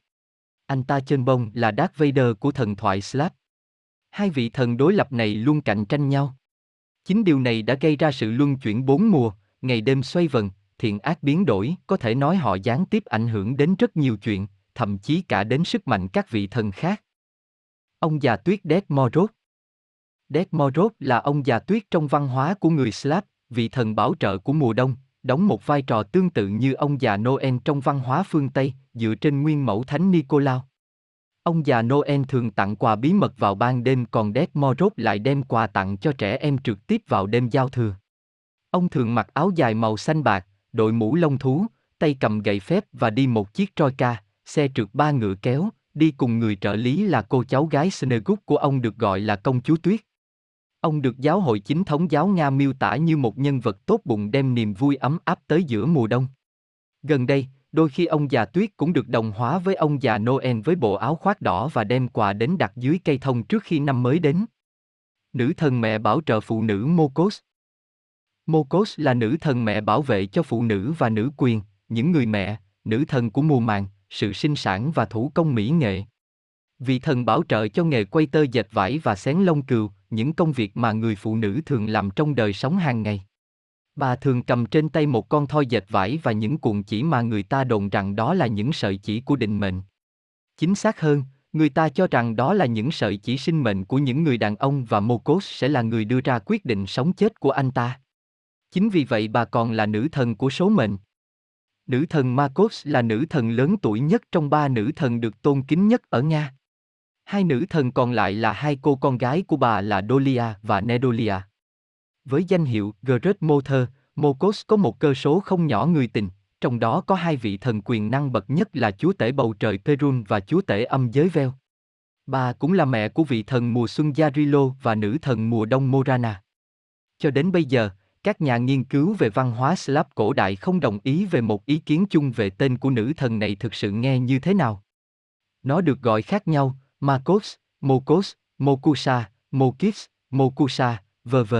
Anh ta trên bông là Darth Vader của thần thoại Slav. Hai vị thần đối lập này luôn cạnh tranh nhau. Chính điều này đã gây ra sự luân chuyển bốn mùa, ngày đêm xoay vần, thiện ác biến đổi, có thể nói họ gián tiếp ảnh hưởng đến rất nhiều chuyện, thậm chí cả đến sức mạnh các vị thần khác. Ông già tuyết Dead Morod Dead Morod là ông già tuyết trong văn hóa của người Slav, vị thần bảo trợ của mùa đông, đóng một vai trò tương tự như ông già Noel trong văn hóa phương Tây, dựa trên nguyên mẫu thánh Nicolau. Ông già Noel thường tặng quà bí mật vào ban đêm còn Desmond lại đem quà tặng cho trẻ em trực tiếp vào đêm giao thừa. Ông thường mặc áo dài màu xanh bạc, đội mũ lông thú, tay cầm gậy phép và đi một chiếc troi ca, xe trượt ba ngựa kéo, đi cùng người trợ lý là cô cháu gái Snegoop của ông được gọi là công chúa Tuyết. Ông được giáo hội chính thống giáo Nga miêu tả như một nhân vật tốt bụng đem niềm vui ấm áp tới giữa mùa đông. Gần đây, đôi khi ông già Tuyết cũng được đồng hóa với ông già Noel với bộ áo khoác đỏ và đem quà đến đặt dưới cây thông trước khi năm mới đến. Nữ thần mẹ bảo trợ phụ nữ Mokos Mokos là nữ thần mẹ bảo vệ cho phụ nữ và nữ quyền, những người mẹ, nữ thần của mùa màng, sự sinh sản và thủ công mỹ nghệ. Vị thần bảo trợ cho nghề quay tơ dệt vải và xén lông cừu, những công việc mà người phụ nữ thường làm trong đời sống hàng ngày. Bà thường cầm trên tay một con thoi dệt vải và những cuộn chỉ mà người ta đồn rằng đó là những sợi chỉ của định mệnh. Chính xác hơn, người ta cho rằng đó là những sợi chỉ sinh mệnh của những người đàn ông và Mokos sẽ là người đưa ra quyết định sống chết của anh ta. Chính vì vậy bà còn là nữ thần của số mệnh. Nữ thần Makos là nữ thần lớn tuổi nhất trong ba nữ thần được tôn kính nhất ở Nga. Hai nữ thần còn lại là hai cô con gái của bà là Dolia và Nedolia. Với danh hiệu Great Mother, Mokos có một cơ số không nhỏ người tình, trong đó có hai vị thần quyền năng bậc nhất là chúa tể bầu trời Perun và chúa tể âm giới Veo. Bà cũng là mẹ của vị thần mùa xuân Yarilo và nữ thần mùa đông Morana. Cho đến bây giờ, các nhà nghiên cứu về văn hóa Slav cổ đại không đồng ý về một ý kiến chung về tên của nữ thần này thực sự nghe như thế nào. Nó được gọi khác nhau, Makos, Mokos, Mokusa, Mokis, Mokusa, v.v.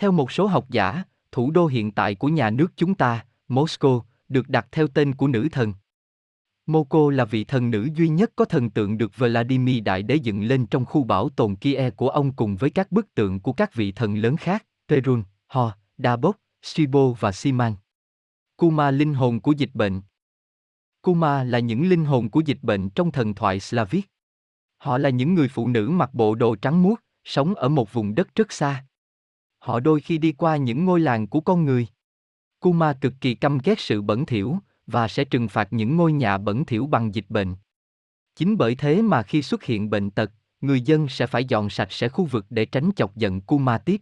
Theo một số học giả, thủ đô hiện tại của nhà nước chúng ta, Moscow, được đặt theo tên của nữ thần. Moko là vị thần nữ duy nhất có thần tượng được Vladimir Đại Đế dựng lên trong khu bảo tồn Kiev của ông cùng với các bức tượng của các vị thần lớn khác, Perun, Ho, Dabok, Sibo và Siman. Kuma linh hồn của dịch bệnh. Kuma là những linh hồn của dịch bệnh trong thần thoại Slavic. Họ là những người phụ nữ mặc bộ đồ trắng muốt, sống ở một vùng đất rất xa. Họ đôi khi đi qua những ngôi làng của con người. Kuma cực kỳ căm ghét sự bẩn thỉu và sẽ trừng phạt những ngôi nhà bẩn thỉu bằng dịch bệnh. Chính bởi thế mà khi xuất hiện bệnh tật, người dân sẽ phải dọn sạch sẽ khu vực để tránh chọc giận Kuma tiếp.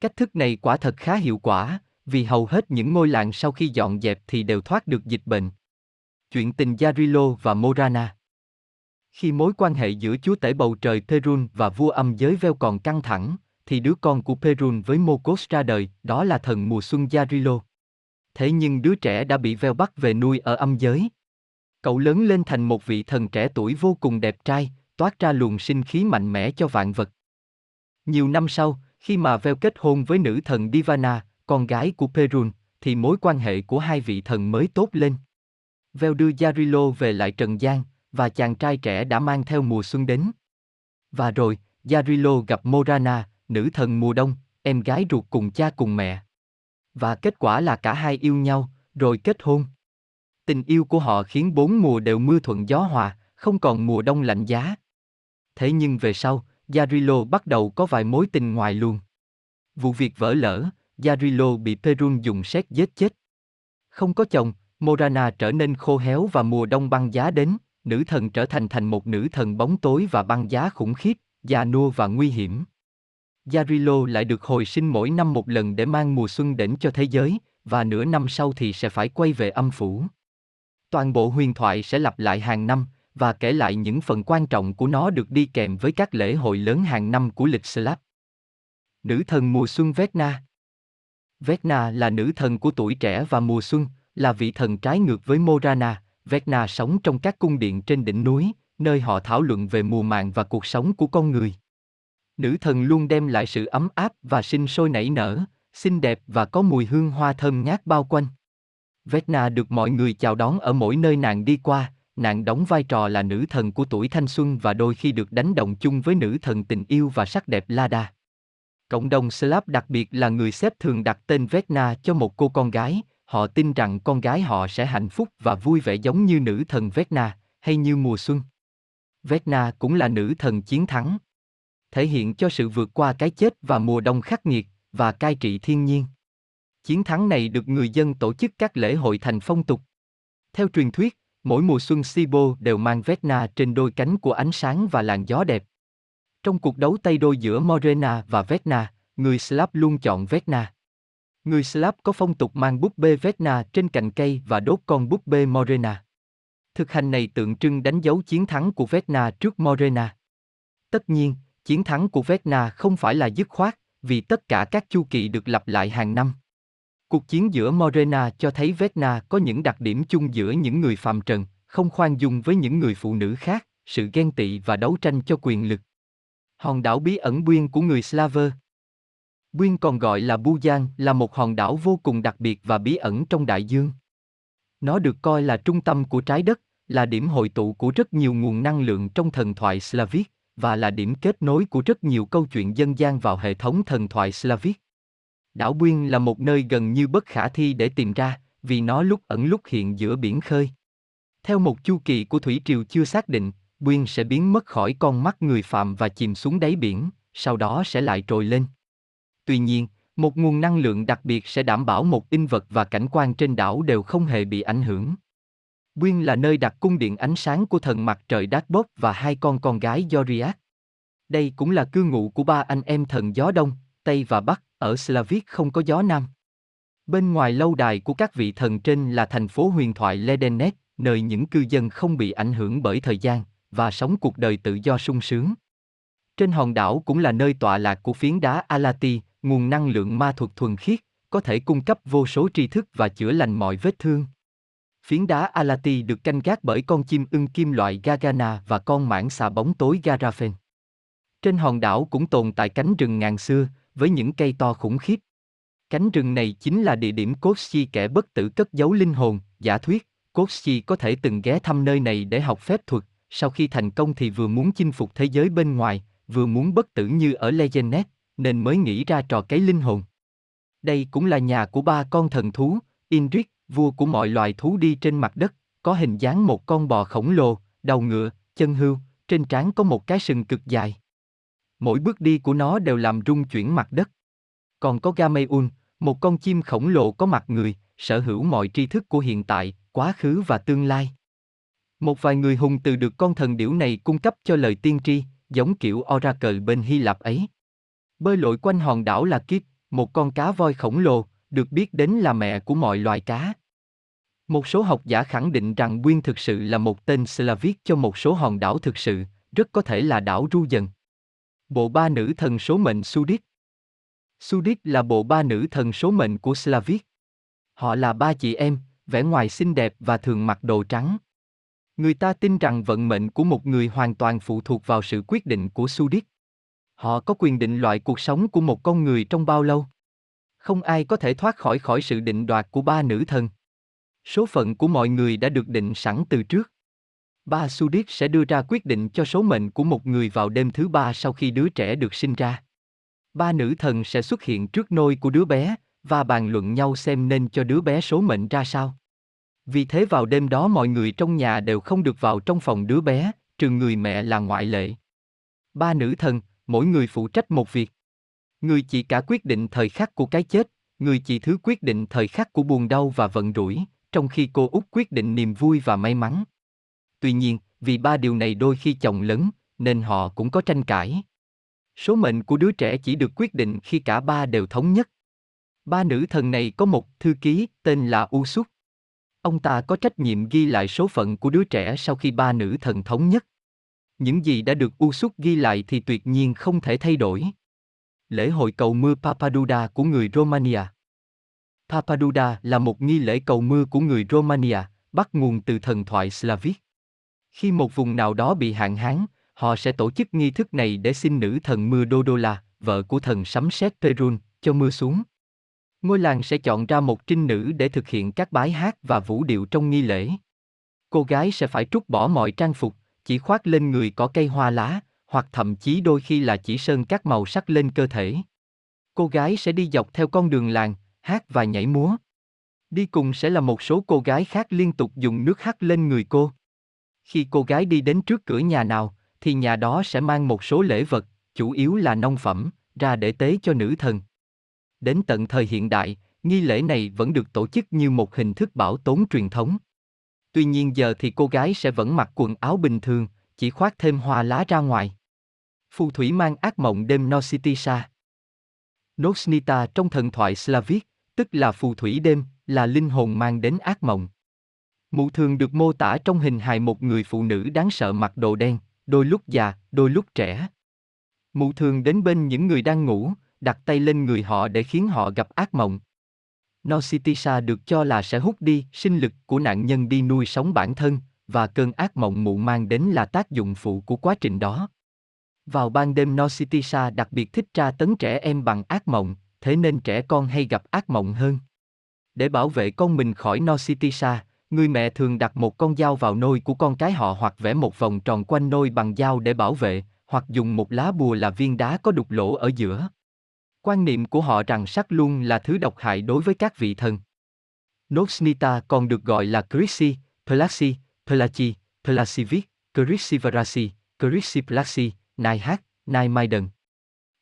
Cách thức này quả thật khá hiệu quả, vì hầu hết những ngôi làng sau khi dọn dẹp thì đều thoát được dịch bệnh. Chuyện tình Yarilo và Morana Khi mối quan hệ giữa chúa tể bầu trời Perun và vua âm giới Veo còn căng thẳng, thì đứa con của Perun với Mokos ra đời, đó là thần mùa xuân Yarilo. Thế nhưng đứa trẻ đã bị Veo bắt về nuôi ở âm giới. Cậu lớn lên thành một vị thần trẻ tuổi vô cùng đẹp trai, toát ra luồng sinh khí mạnh mẽ cho vạn vật. Nhiều năm sau, khi mà Veo kết hôn với nữ thần Divana, con gái của Perun, thì mối quan hệ của hai vị thần mới tốt lên. Veo đưa Yarilo về lại Trần gian, và chàng trai trẻ đã mang theo mùa xuân đến. Và rồi, Yarilo gặp Morana, nữ thần mùa đông, em gái ruột cùng cha cùng mẹ. Và kết quả là cả hai yêu nhau, rồi kết hôn. Tình yêu của họ khiến bốn mùa đều mưa thuận gió hòa, không còn mùa đông lạnh giá. Thế nhưng về sau, Yarilo bắt đầu có vài mối tình ngoài luôn. Vụ việc vỡ lỡ, Yarilo bị Perun dùng xét giết chết. Không có chồng, Morana trở nên khô héo và mùa đông băng giá đến, nữ thần trở thành thành một nữ thần bóng tối và băng giá khủng khiếp, già nua và nguy hiểm. Yarilo lại được hồi sinh mỗi năm một lần để mang mùa xuân đến cho thế giới, và nửa năm sau thì sẽ phải quay về âm phủ. Toàn bộ huyền thoại sẽ lặp lại hàng năm, và kể lại những phần quan trọng của nó được đi kèm với các lễ hội lớn hàng năm của lịch Slav. Nữ thần mùa xuân Vecna Vecna là nữ thần của tuổi trẻ và mùa xuân, là vị thần trái ngược với Morana. Vecna sống trong các cung điện trên đỉnh núi, nơi họ thảo luận về mùa màng và cuộc sống của con người. Nữ thần luôn đem lại sự ấm áp và sinh sôi nảy nở, xinh đẹp và có mùi hương hoa thơm ngát bao quanh. Vecna được mọi người chào đón ở mỗi nơi nàng đi qua, nàng đóng vai trò là nữ thần của tuổi thanh xuân và đôi khi được đánh đồng chung với nữ thần tình yêu và sắc đẹp Lada. Cộng đồng Slav đặc biệt là người xếp thường đặt tên Vecna cho một cô con gái, họ tin rằng con gái họ sẽ hạnh phúc và vui vẻ giống như nữ thần Vecna, hay như mùa xuân. Vecna cũng là nữ thần chiến thắng. Thể hiện cho sự vượt qua cái chết và mùa đông khắc nghiệt, và cai trị thiên nhiên. Chiến thắng này được người dân tổ chức các lễ hội thành phong tục. Theo truyền thuyết, mỗi mùa xuân Sibo đều mang Vesna trên đôi cánh của ánh sáng và làn gió đẹp. Trong cuộc đấu tay đôi giữa Morena và Vesna, người Slav luôn chọn Vesna. Người Slav có phong tục mang búp bê Vesna trên cành cây và đốt con búp bê Morena. Thực hành này tượng trưng đánh dấu chiến thắng của Vesna trước Morena. Tất nhiên, chiến thắng của Vecna không phải là dứt khoát, vì tất cả các chu kỳ được lặp lại hàng năm. Cuộc chiến giữa Morena cho thấy Vecna có những đặc điểm chung giữa những người phàm trần, không khoan dung với những người phụ nữ khác, sự ghen tị và đấu tranh cho quyền lực. Hòn đảo bí ẩn Buyên của người Slaver Buyên còn gọi là Bujan là một hòn đảo vô cùng đặc biệt và bí ẩn trong đại dương. Nó được coi là trung tâm của trái đất, là điểm hội tụ của rất nhiều nguồn năng lượng trong thần thoại Slavic, và là điểm kết nối của rất nhiều câu chuyện dân gian vào hệ thống thần thoại Slavic. Đảo Buyên là một nơi gần như bất khả thi để tìm ra, vì nó lúc ẩn lúc hiện giữa biển khơi. Theo một chu kỳ của thủy triều chưa xác định, Buyên sẽ biến mất khỏi con mắt người phạm và chìm xuống đáy biển, sau đó sẽ lại trồi lên. Tuy nhiên, một nguồn năng lượng đặc biệt sẽ đảm bảo một in vật và cảnh quan trên đảo đều không hề bị ảnh hưởng. Buyên là nơi đặt cung điện ánh sáng của thần mặt trời Đát và hai con con gái Doriath. Đây cũng là cư ngụ của ba anh em thần gió đông, Tây và Bắc, ở Slavic không có gió Nam. Bên ngoài lâu đài của các vị thần trên là thành phố huyền thoại Ledenet, nơi những cư dân không bị ảnh hưởng bởi thời gian, và sống cuộc đời tự do sung sướng. Trên hòn đảo cũng là nơi tọa lạc của phiến đá Alati, nguồn năng lượng ma thuật thuần khiết, có thể cung cấp vô số tri thức và chữa lành mọi vết thương. Phiến đá Alati được canh gác bởi con chim ưng kim loại Gagana và con mãng xà bóng tối Garafen. Trên hòn đảo cũng tồn tại cánh rừng ngàn xưa, với những cây to khủng khiếp. Cánh rừng này chính là địa điểm Koshi kẻ bất tử cất giấu linh hồn, giả thuyết, Koshi có thể từng ghé thăm nơi này để học phép thuật, sau khi thành công thì vừa muốn chinh phục thế giới bên ngoài, vừa muốn bất tử như ở Legendnet, nên mới nghĩ ra trò cấy linh hồn. Đây cũng là nhà của ba con thần thú, Indrik, vua của mọi loài thú đi trên mặt đất, có hình dáng một con bò khổng lồ, đầu ngựa, chân hươu, trên trán có một cái sừng cực dài. Mỗi bước đi của nó đều làm rung chuyển mặt đất. Còn có Gameun, một con chim khổng lồ có mặt người, sở hữu mọi tri thức của hiện tại, quá khứ và tương lai. Một vài người hùng từ được con thần điểu này cung cấp cho lời tiên tri, giống kiểu Oracle bên Hy Lạp ấy. Bơi lội quanh hòn đảo là Kiếp, một con cá voi khổng lồ, được biết đến là mẹ của mọi loài cá. Một số học giả khẳng định rằng Quyên thực sự là một tên Slavic cho một số hòn đảo thực sự, rất có thể là đảo Ru Dần. Bộ ba nữ thần số mệnh Sudit Sudit là bộ ba nữ thần số mệnh của Slavic. Họ là ba chị em, vẻ ngoài xinh đẹp và thường mặc đồ trắng. Người ta tin rằng vận mệnh của một người hoàn toàn phụ thuộc vào sự quyết định của Sudit. Họ có quyền định loại cuộc sống của một con người trong bao lâu. Không ai có thể thoát khỏi khỏi sự định đoạt của ba nữ thần. Số phận của mọi người đã được định sẵn từ trước. Ba Sudit sẽ đưa ra quyết định cho số mệnh của một người vào đêm thứ ba sau khi đứa trẻ được sinh ra. Ba nữ thần sẽ xuất hiện trước nôi của đứa bé và bàn luận nhau xem nên cho đứa bé số mệnh ra sao. Vì thế vào đêm đó mọi người trong nhà đều không được vào trong phòng đứa bé, trừ người mẹ là ngoại lệ. Ba nữ thần, mỗi người phụ trách một việc. Người chị cả quyết định thời khắc của cái chết, người chị thứ quyết định thời khắc của buồn đau và vận rủi, trong khi cô út quyết định niềm vui và may mắn. Tuy nhiên, vì ba điều này đôi khi chồng lớn, nên họ cũng có tranh cãi. Số mệnh của đứa trẻ chỉ được quyết định khi cả ba đều thống nhất. Ba nữ thần này có một thư ký tên là Usuk. Ông ta có trách nhiệm ghi lại số phận của đứa trẻ sau khi ba nữ thần thống nhất. Những gì đã được Usuk ghi lại thì tuyệt nhiên không thể thay đổi. Lễ hội cầu mưa Papaduda của người Romania Papaduda là một nghi lễ cầu mưa của người Romania, bắt nguồn từ thần thoại Slavic. Khi một vùng nào đó bị hạn hán, họ sẽ tổ chức nghi thức này để xin nữ thần mưa Dodola, vợ của thần sấm sét Perun, cho mưa xuống. Ngôi làng sẽ chọn ra một trinh nữ để thực hiện các bái hát và vũ điệu trong nghi lễ. Cô gái sẽ phải trút bỏ mọi trang phục, chỉ khoác lên người có cây hoa lá, hoặc thậm chí đôi khi là chỉ sơn các màu sắc lên cơ thể. Cô gái sẽ đi dọc theo con đường làng, hát và nhảy múa. Đi cùng sẽ là một số cô gái khác liên tục dùng nước hắt lên người cô. Khi cô gái đi đến trước cửa nhà nào, thì nhà đó sẽ mang một số lễ vật, chủ yếu là nông phẩm, ra để tế cho nữ thần. Đến tận thời hiện đại, nghi lễ này vẫn được tổ chức như một hình thức bảo tồn truyền thống. Tuy nhiên giờ thì cô gái sẽ vẫn mặc quần áo bình thường, chỉ khoác thêm hoa lá ra ngoài. Phù thủy mang ác mộng đêm Nositisa. Nosnita trong thần thoại Slavic, tức là phù thủy đêm, là linh hồn mang đến ác mộng. Mụ thường được mô tả trong hình hài một người phụ nữ đáng sợ mặc đồ đen, đôi lúc già, đôi lúc trẻ. Mụ thường đến bên những người đang ngủ, đặt tay lên người họ để khiến họ gặp ác mộng. Nositisa được cho là sẽ hút đi sinh lực của nạn nhân đi nuôi sống bản thân, và cơn ác mộng mụ mang đến là tác dụng phụ của quá trình đó. Vào ban đêm Nositisa đặc biệt thích tra tấn trẻ em bằng ác mộng, thế nên trẻ con hay gặp ác mộng hơn. Để bảo vệ con mình khỏi Nositisa, người mẹ thường đặt một con dao vào nôi của con cái họ hoặc vẽ một vòng tròn quanh nôi bằng dao để bảo vệ, hoặc dùng một lá bùa là viên đá có đục lỗ ở giữa. Quan niệm của họ rằng sắt luôn là thứ độc hại đối với các vị thần. Nosnita còn được gọi là Krisi, Pelasi, Pelachi, Pelasivik, Krisivarasi, Krisiplasi, Nai Hát, Nai Maiden.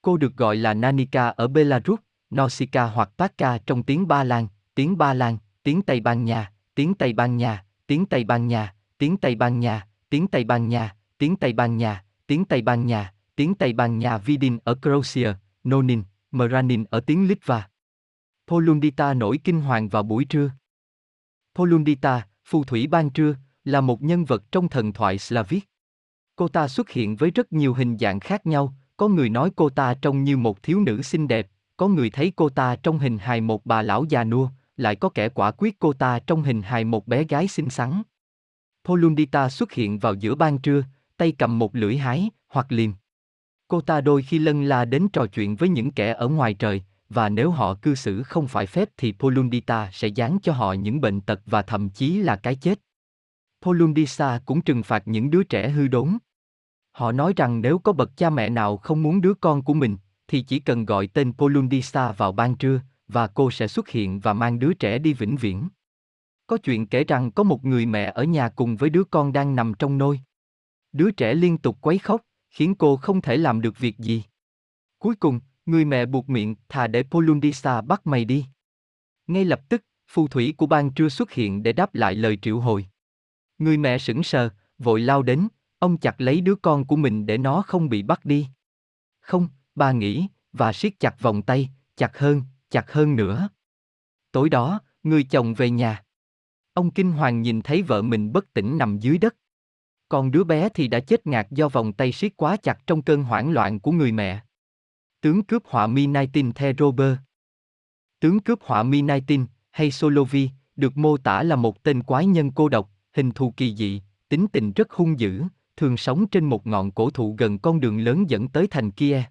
Cô được gọi là Nanika ở Belarus, Nosika hoặc Taka trong tiếng Ba Lan, tiếng Ba Lan, tiếng Tây Ban Nha, tiếng Tây Ban Nha, tiếng Tây Ban Nha, tiếng Tây Ban Nha, tiếng Tây Ban Nha, tiếng Tây Ban Nha, tiếng Tây Ban Nha, tiếng Tây Ban Nha Vidin ở Croatia, Nonin, Meranin ở tiếng Litva. Polundita nổi kinh hoàng vào buổi trưa. Polundita, phù thủy ban trưa, là một nhân vật trong thần thoại Slavic. Cô ta xuất hiện với rất nhiều hình dạng khác nhau, có người nói cô ta trông như một thiếu nữ xinh đẹp, có người thấy cô ta trong hình hài một bà lão già nua, lại có kẻ quả quyết cô ta trong hình hài một bé gái xinh xắn. Polundita xuất hiện vào giữa ban trưa, tay cầm một lưỡi hái, hoặc liềm. Cô ta đôi khi lân la đến trò chuyện với những kẻ ở ngoài trời, và nếu họ cư xử không phải phép thì Polundita sẽ giáng cho họ những bệnh tật và thậm chí là cái chết. Polundisa cũng trừng phạt những đứa trẻ hư đốn. Họ nói rằng nếu có bậc cha mẹ nào không muốn đứa con của mình, thì chỉ cần gọi tên Polundisa vào ban trưa, và cô sẽ xuất hiện và mang đứa trẻ đi vĩnh viễn. Có chuyện kể rằng có một người mẹ ở nhà cùng với đứa con đang nằm trong nôi. Đứa trẻ liên tục quấy khóc, khiến cô không thể làm được việc gì. Cuối cùng, người mẹ buộc miệng thà để Polundisa bắt mày đi. Ngay lập tức, phù thủy của ban trưa xuất hiện để đáp lại lời triệu hồi. Người mẹ sững sờ, vội lao đến, ông chặt lấy đứa con của mình để nó không bị bắt đi. Không, bà nghĩ, và siết chặt vòng tay, chặt hơn, chặt hơn nữa. Tối đó, người chồng về nhà. Ông kinh hoàng nhìn thấy vợ mình bất tỉnh nằm dưới đất. Còn đứa bé thì đã chết ngạt do vòng tay siết quá chặt trong cơn hoảng loạn của người mẹ. Tướng cướp họa mi Naitin The Robert Tướng cướp họa mi Naitin, hay Solovi, được mô tả là một tên quái nhân cô độc, hình thù kỳ dị, tính tình rất hung dữ, thường sống trên một ngọn cổ thụ gần con đường lớn dẫn tới thành kia.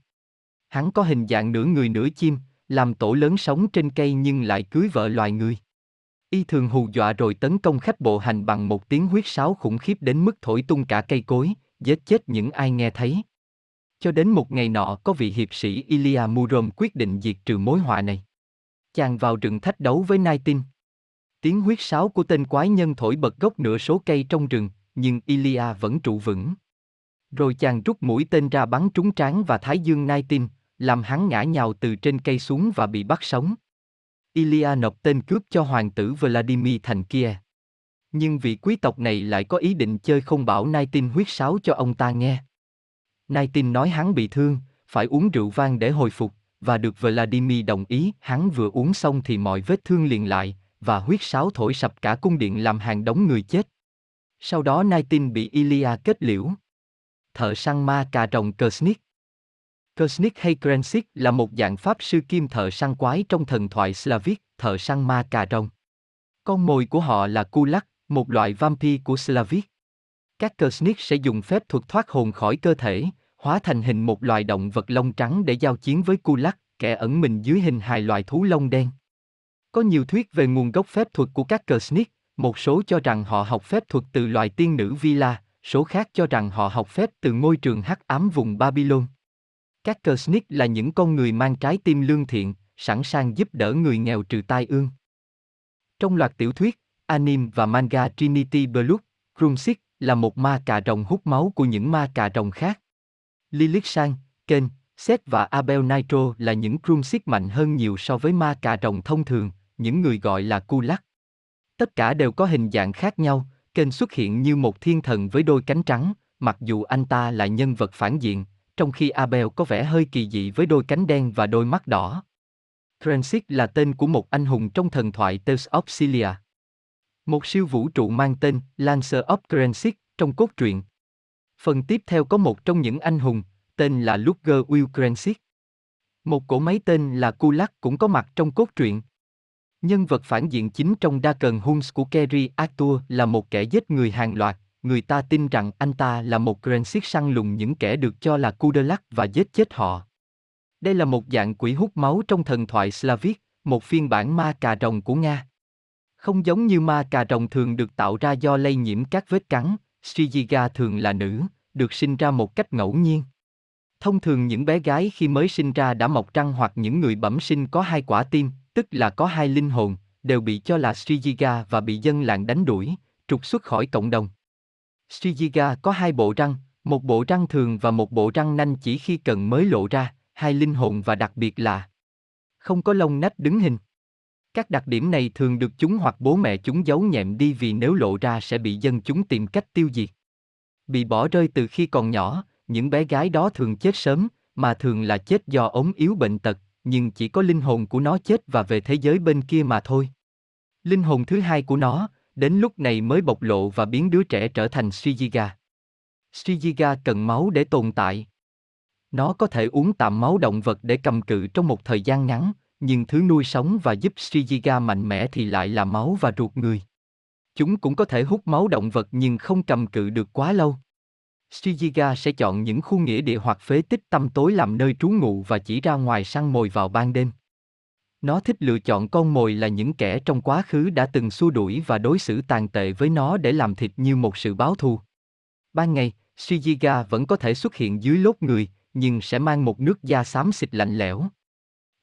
Hắn có hình dạng nửa người nửa chim, làm tổ lớn sống trên cây nhưng lại cưới vợ loài người. Y thường hù dọa rồi tấn công khách bộ hành bằng một tiếng huyết sáo khủng khiếp đến mức thổi tung cả cây cối, giết chết những ai nghe thấy. Cho đến một ngày nọ có vị hiệp sĩ Ilya Murom quyết định diệt trừ mối họa này. Chàng vào rừng thách đấu với Naitin. Tiếng huyết sáo của tên quái nhân thổi bật gốc nửa số cây trong rừng, nhưng Ilya vẫn trụ vững. Rồi chàng rút mũi tên ra bắn trúng trán và thái dương Naitin, làm hắn ngã nhào từ trên cây xuống và bị bắt sống. Ilya nộp tên cướp cho hoàng tử Vladimir thành kia. Nhưng vị quý tộc này lại có ý định chơi không bảo Naitin huyết sáo cho ông ta nghe. Naitin nói hắn bị thương, phải uống rượu vang để hồi phục, và được Vladimir đồng ý. Hắn vừa uống xong thì mọi vết thương liền lại, và huyết sáo thổi sập cả cung điện làm hàng đống người chết. Sau đó Naitin bị Ilya kết liễu. Thợ săn ma cà rồng Kersnik Kersnik hay Krensik là một dạng pháp sư kim thợ săn quái trong thần thoại Slavic, thợ săn ma cà rồng. Con mồi của họ là Kulak, một loại vampire của Slavic. Các Kersnik sẽ dùng phép thuật thoát hồn khỏi cơ thể, hóa thành hình một loài động vật lông trắng để giao chiến với Kulak, kẻ ẩn mình dưới hình hài loài thú lông đen. Có nhiều thuyết về nguồn gốc phép thuật của các Kersnik, một số cho rằng họ học phép thuật từ loài tiên nữ Vila, số khác cho rằng họ học phép từ ngôi trường hắc ám vùng Babylon. Các Kersnik là những con người mang trái tim lương thiện, sẵn sàng giúp đỡ người nghèo trừ tai ương. Trong loạt tiểu thuyết, anime và manga Trinity Blood, Krumsik là một ma cà rồng hút máu của những ma cà rồng khác. Lilith Sang, Ken, Seth và Abel Nitro là những Krumsik mạnh hơn nhiều so với ma cà rồng thông thường, những người gọi là Kulak. Tất cả đều có hình dạng khác nhau, kênh xuất hiện như một thiên thần với đôi cánh trắng, mặc dù anh ta là nhân vật phản diện, trong khi Abel có vẻ hơi kỳ dị với đôi cánh đen và đôi mắt đỏ. Transit là tên của một anh hùng trong thần thoại Tales of Cilia. Một siêu vũ trụ mang tên Lancer of Transit trong cốt truyện. Phần tiếp theo có một trong những anh hùng, tên là Luger Will Transit. Một cỗ máy tên là Kulak cũng có mặt trong cốt truyện. Nhân vật phản diện chính trong đa cần Huns của Kerry Arthur là một kẻ giết người hàng loạt, người ta tin rằng anh ta là một Krensic săn lùng những kẻ được cho là Kudelak và giết chết họ. Đây là một dạng quỷ hút máu trong thần thoại Slavic, một phiên bản ma cà rồng của Nga. Không giống như ma cà rồng thường được tạo ra do lây nhiễm các vết cắn, Strigiga thường là nữ, được sinh ra một cách ngẫu nhiên. Thông thường những bé gái khi mới sinh ra đã mọc răng hoặc những người bẩm sinh có hai quả tim, tức là có hai linh hồn, đều bị cho là Strigiga và bị dân làng đánh đuổi, trục xuất khỏi cộng đồng. Strigiga có hai bộ răng, một bộ răng thường và một bộ răng nanh chỉ khi cần mới lộ ra, hai linh hồn và đặc biệt là không có lông nách đứng hình. Các đặc điểm này thường được chúng hoặc bố mẹ chúng giấu nhẹm đi vì nếu lộ ra sẽ bị dân chúng tìm cách tiêu diệt. Bị bỏ rơi từ khi còn nhỏ, những bé gái đó thường chết sớm, mà thường là chết do ốm yếu bệnh tật, nhưng chỉ có linh hồn của nó chết và về thế giới bên kia mà thôi. Linh hồn thứ hai của nó, đến lúc này mới bộc lộ và biến đứa trẻ trở thành Shijiga. Shijiga cần máu để tồn tại. Nó có thể uống tạm máu động vật để cầm cự trong một thời gian ngắn, nhưng thứ nuôi sống và giúp Shijiga mạnh mẽ thì lại là máu và ruột người. Chúng cũng có thể hút máu động vật nhưng không cầm cự được quá lâu. Shijiga sẽ chọn những khu nghĩa địa hoặc phế tích tăm tối làm nơi trú ngụ và chỉ ra ngoài săn mồi vào ban đêm. Nó thích lựa chọn con mồi là những kẻ trong quá khứ đã từng xua đuổi và đối xử tàn tệ với nó để làm thịt như một sự báo thù. Ban ngày, Shijiga vẫn có thể xuất hiện dưới lốt người, nhưng sẽ mang một nước da xám xịt lạnh lẽo.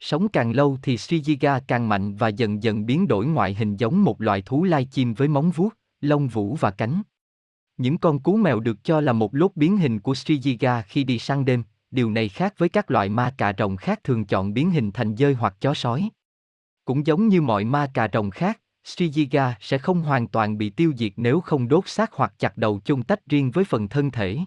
Sống càng lâu thì Shijiga càng mạnh và dần dần biến đổi ngoại hình giống một loài thú lai chim với móng vuốt, lông vũ và cánh. Những con cú mèo được cho là một lốt biến hình của Shijiga khi đi săn đêm, điều này khác với các loại ma cà rồng khác thường chọn biến hình thành dơi hoặc chó sói. Cũng giống như mọi ma cà rồng khác, Shijiga sẽ không hoàn toàn bị tiêu diệt nếu không đốt xác hoặc chặt đầu chôn tách riêng với phần thân thể.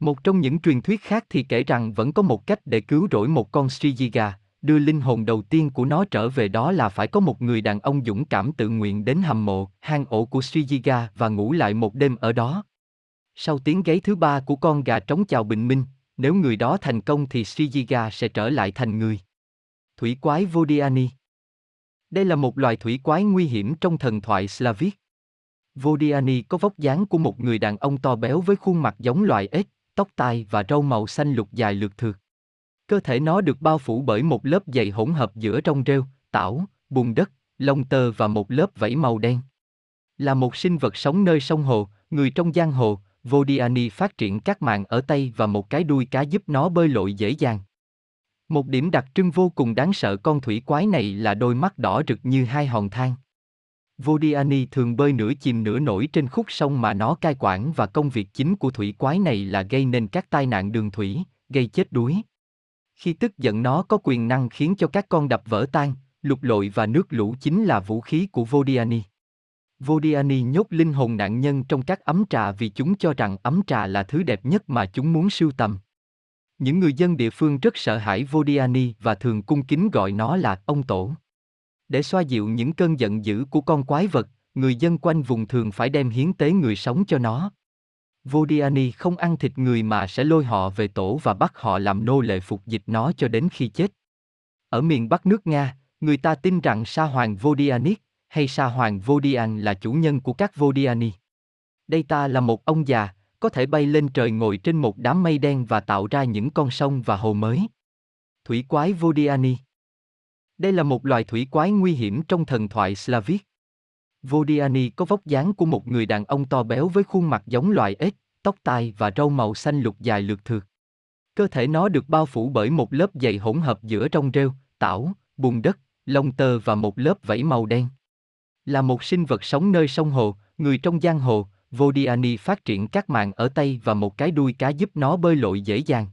Một trong những truyền thuyết khác thì kể rằng vẫn có một cách để cứu rỗi một con Shijiga, đưa linh hồn đầu tiên của nó trở về đó là phải có một người đàn ông dũng cảm tự nguyện đến hầm mộ, hang ổ của Shijiga và ngủ lại một đêm ở đó. Sau tiếng gáy thứ ba của con gà trống chào bình minh, nếu người đó thành công thì Shijiga sẽ trở lại thành người. Thủy quái Vodiani Đây là một loài thủy quái nguy hiểm trong thần thoại Slavic. Vodiani có vóc dáng của một người đàn ông to béo với khuôn mặt giống loài ếch, tóc tai và râu màu xanh lục dài lượt thượt. Cơ thể nó được bao phủ bởi một lớp dày hỗn hợp giữa rong rêu, tảo, bùn đất, lông tơ và một lớp vảy màu đen. Là một sinh vật sống nơi sông hồ, người trong giang hồ, Vodiani à phát triển các màng ở tay và một cái đuôi cá giúp nó bơi lội dễ dàng. Một điểm đặc trưng vô cùng đáng sợ con thủy quái này là đôi mắt đỏ rực như hai hòn than. Vodiani à thường bơi nửa chìm nửa nổi trên khúc sông mà nó cai quản và công việc chính của thủy quái này là gây nên các tai nạn đường thủy, gây chết đuối. Khi tức giận nó có quyền năng khiến cho các con đập vỡ tan, lục lội và nước lũ chính là vũ khí của Vodiani. Vodiani nhốt linh hồn nạn nhân trong các ấm trà vì chúng cho rằng ấm trà là thứ đẹp nhất mà chúng muốn sưu tầm. Những người dân địa phương rất sợ hãi Vodiani và thường cung kính gọi nó là ông tổ. Để xoa dịu những cơn giận dữ của con quái vật, người dân quanh vùng thường phải đem hiến tế người sống cho nó. Vodiani không ăn thịt người mà sẽ lôi họ về tổ và bắt họ làm nô lệ phục dịch nó cho đến khi chết. Ở miền Bắc nước Nga, người ta tin rằng Sa Hoàng Vodianik hay Sa Hoàng Vodian là chủ nhân của các Vodiani. Đây ta là một ông già, có thể bay lên trời ngồi trên một đám mây đen và tạo ra những con sông và hồ mới. Thủy quái Vodiani Đây là một loài thủy quái nguy hiểm trong thần thoại Slavic. Vodiani có vóc dáng của một người đàn ông to béo với khuôn mặt giống loài ếch, tóc tai và râu màu xanh lục dài lượt thượt. Cơ thể nó được bao phủ bởi một lớp dày hỗn hợp giữa rong rêu, tảo, bùn đất, lông tơ và một lớp vảy màu đen. Là một sinh vật sống nơi sông hồ, người trong giang hồ, Vodiani phát triển các màng ở tay và một cái đuôi cá giúp nó bơi lội dễ dàng.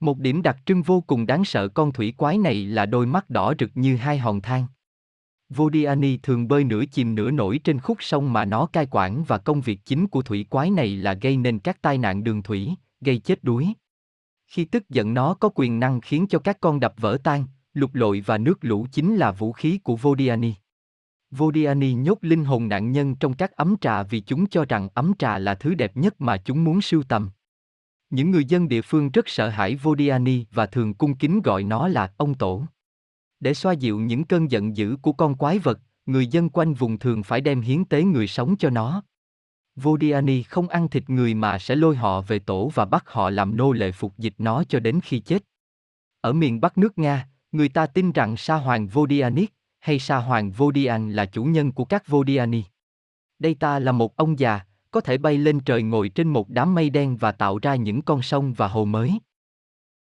Một điểm đặc trưng vô cùng đáng sợ con thủy quái này là đôi mắt đỏ rực như hai hòn than. Vodiani thường bơi nửa chìm nửa nổi trên khúc sông mà nó cai quản và công việc chính của thủy quái này là gây nên các tai nạn đường thủy, gây chết đuối. Khi tức giận nó có quyền năng khiến cho các con đập vỡ tan, lục lội và nước lũ chính là vũ khí của Vodiani. Vodiani nhốt linh hồn nạn nhân trong các ấm trà vì chúng cho rằng ấm trà là thứ đẹp nhất mà chúng muốn sưu tầm. Những người dân địa phương rất sợ hãi Vodiani và thường cung kính gọi nó là ông tổ. Để xoa dịu những cơn giận dữ của con quái vật, người dân quanh vùng thường phải đem hiến tế người sống cho nó. Vodiani không ăn thịt người mà sẽ lôi họ về tổ và bắt họ làm nô lệ phục dịch nó cho đến khi chết. Ở miền Bắc nước Nga, người ta tin rằng Sa Hoàng Vodianik hay Sa Hoàng Vodian là chủ nhân của các Vodiani. Đây ta là một ông già, có thể bay lên trời ngồi trên một đám mây đen và tạo ra những con sông và hồ mới.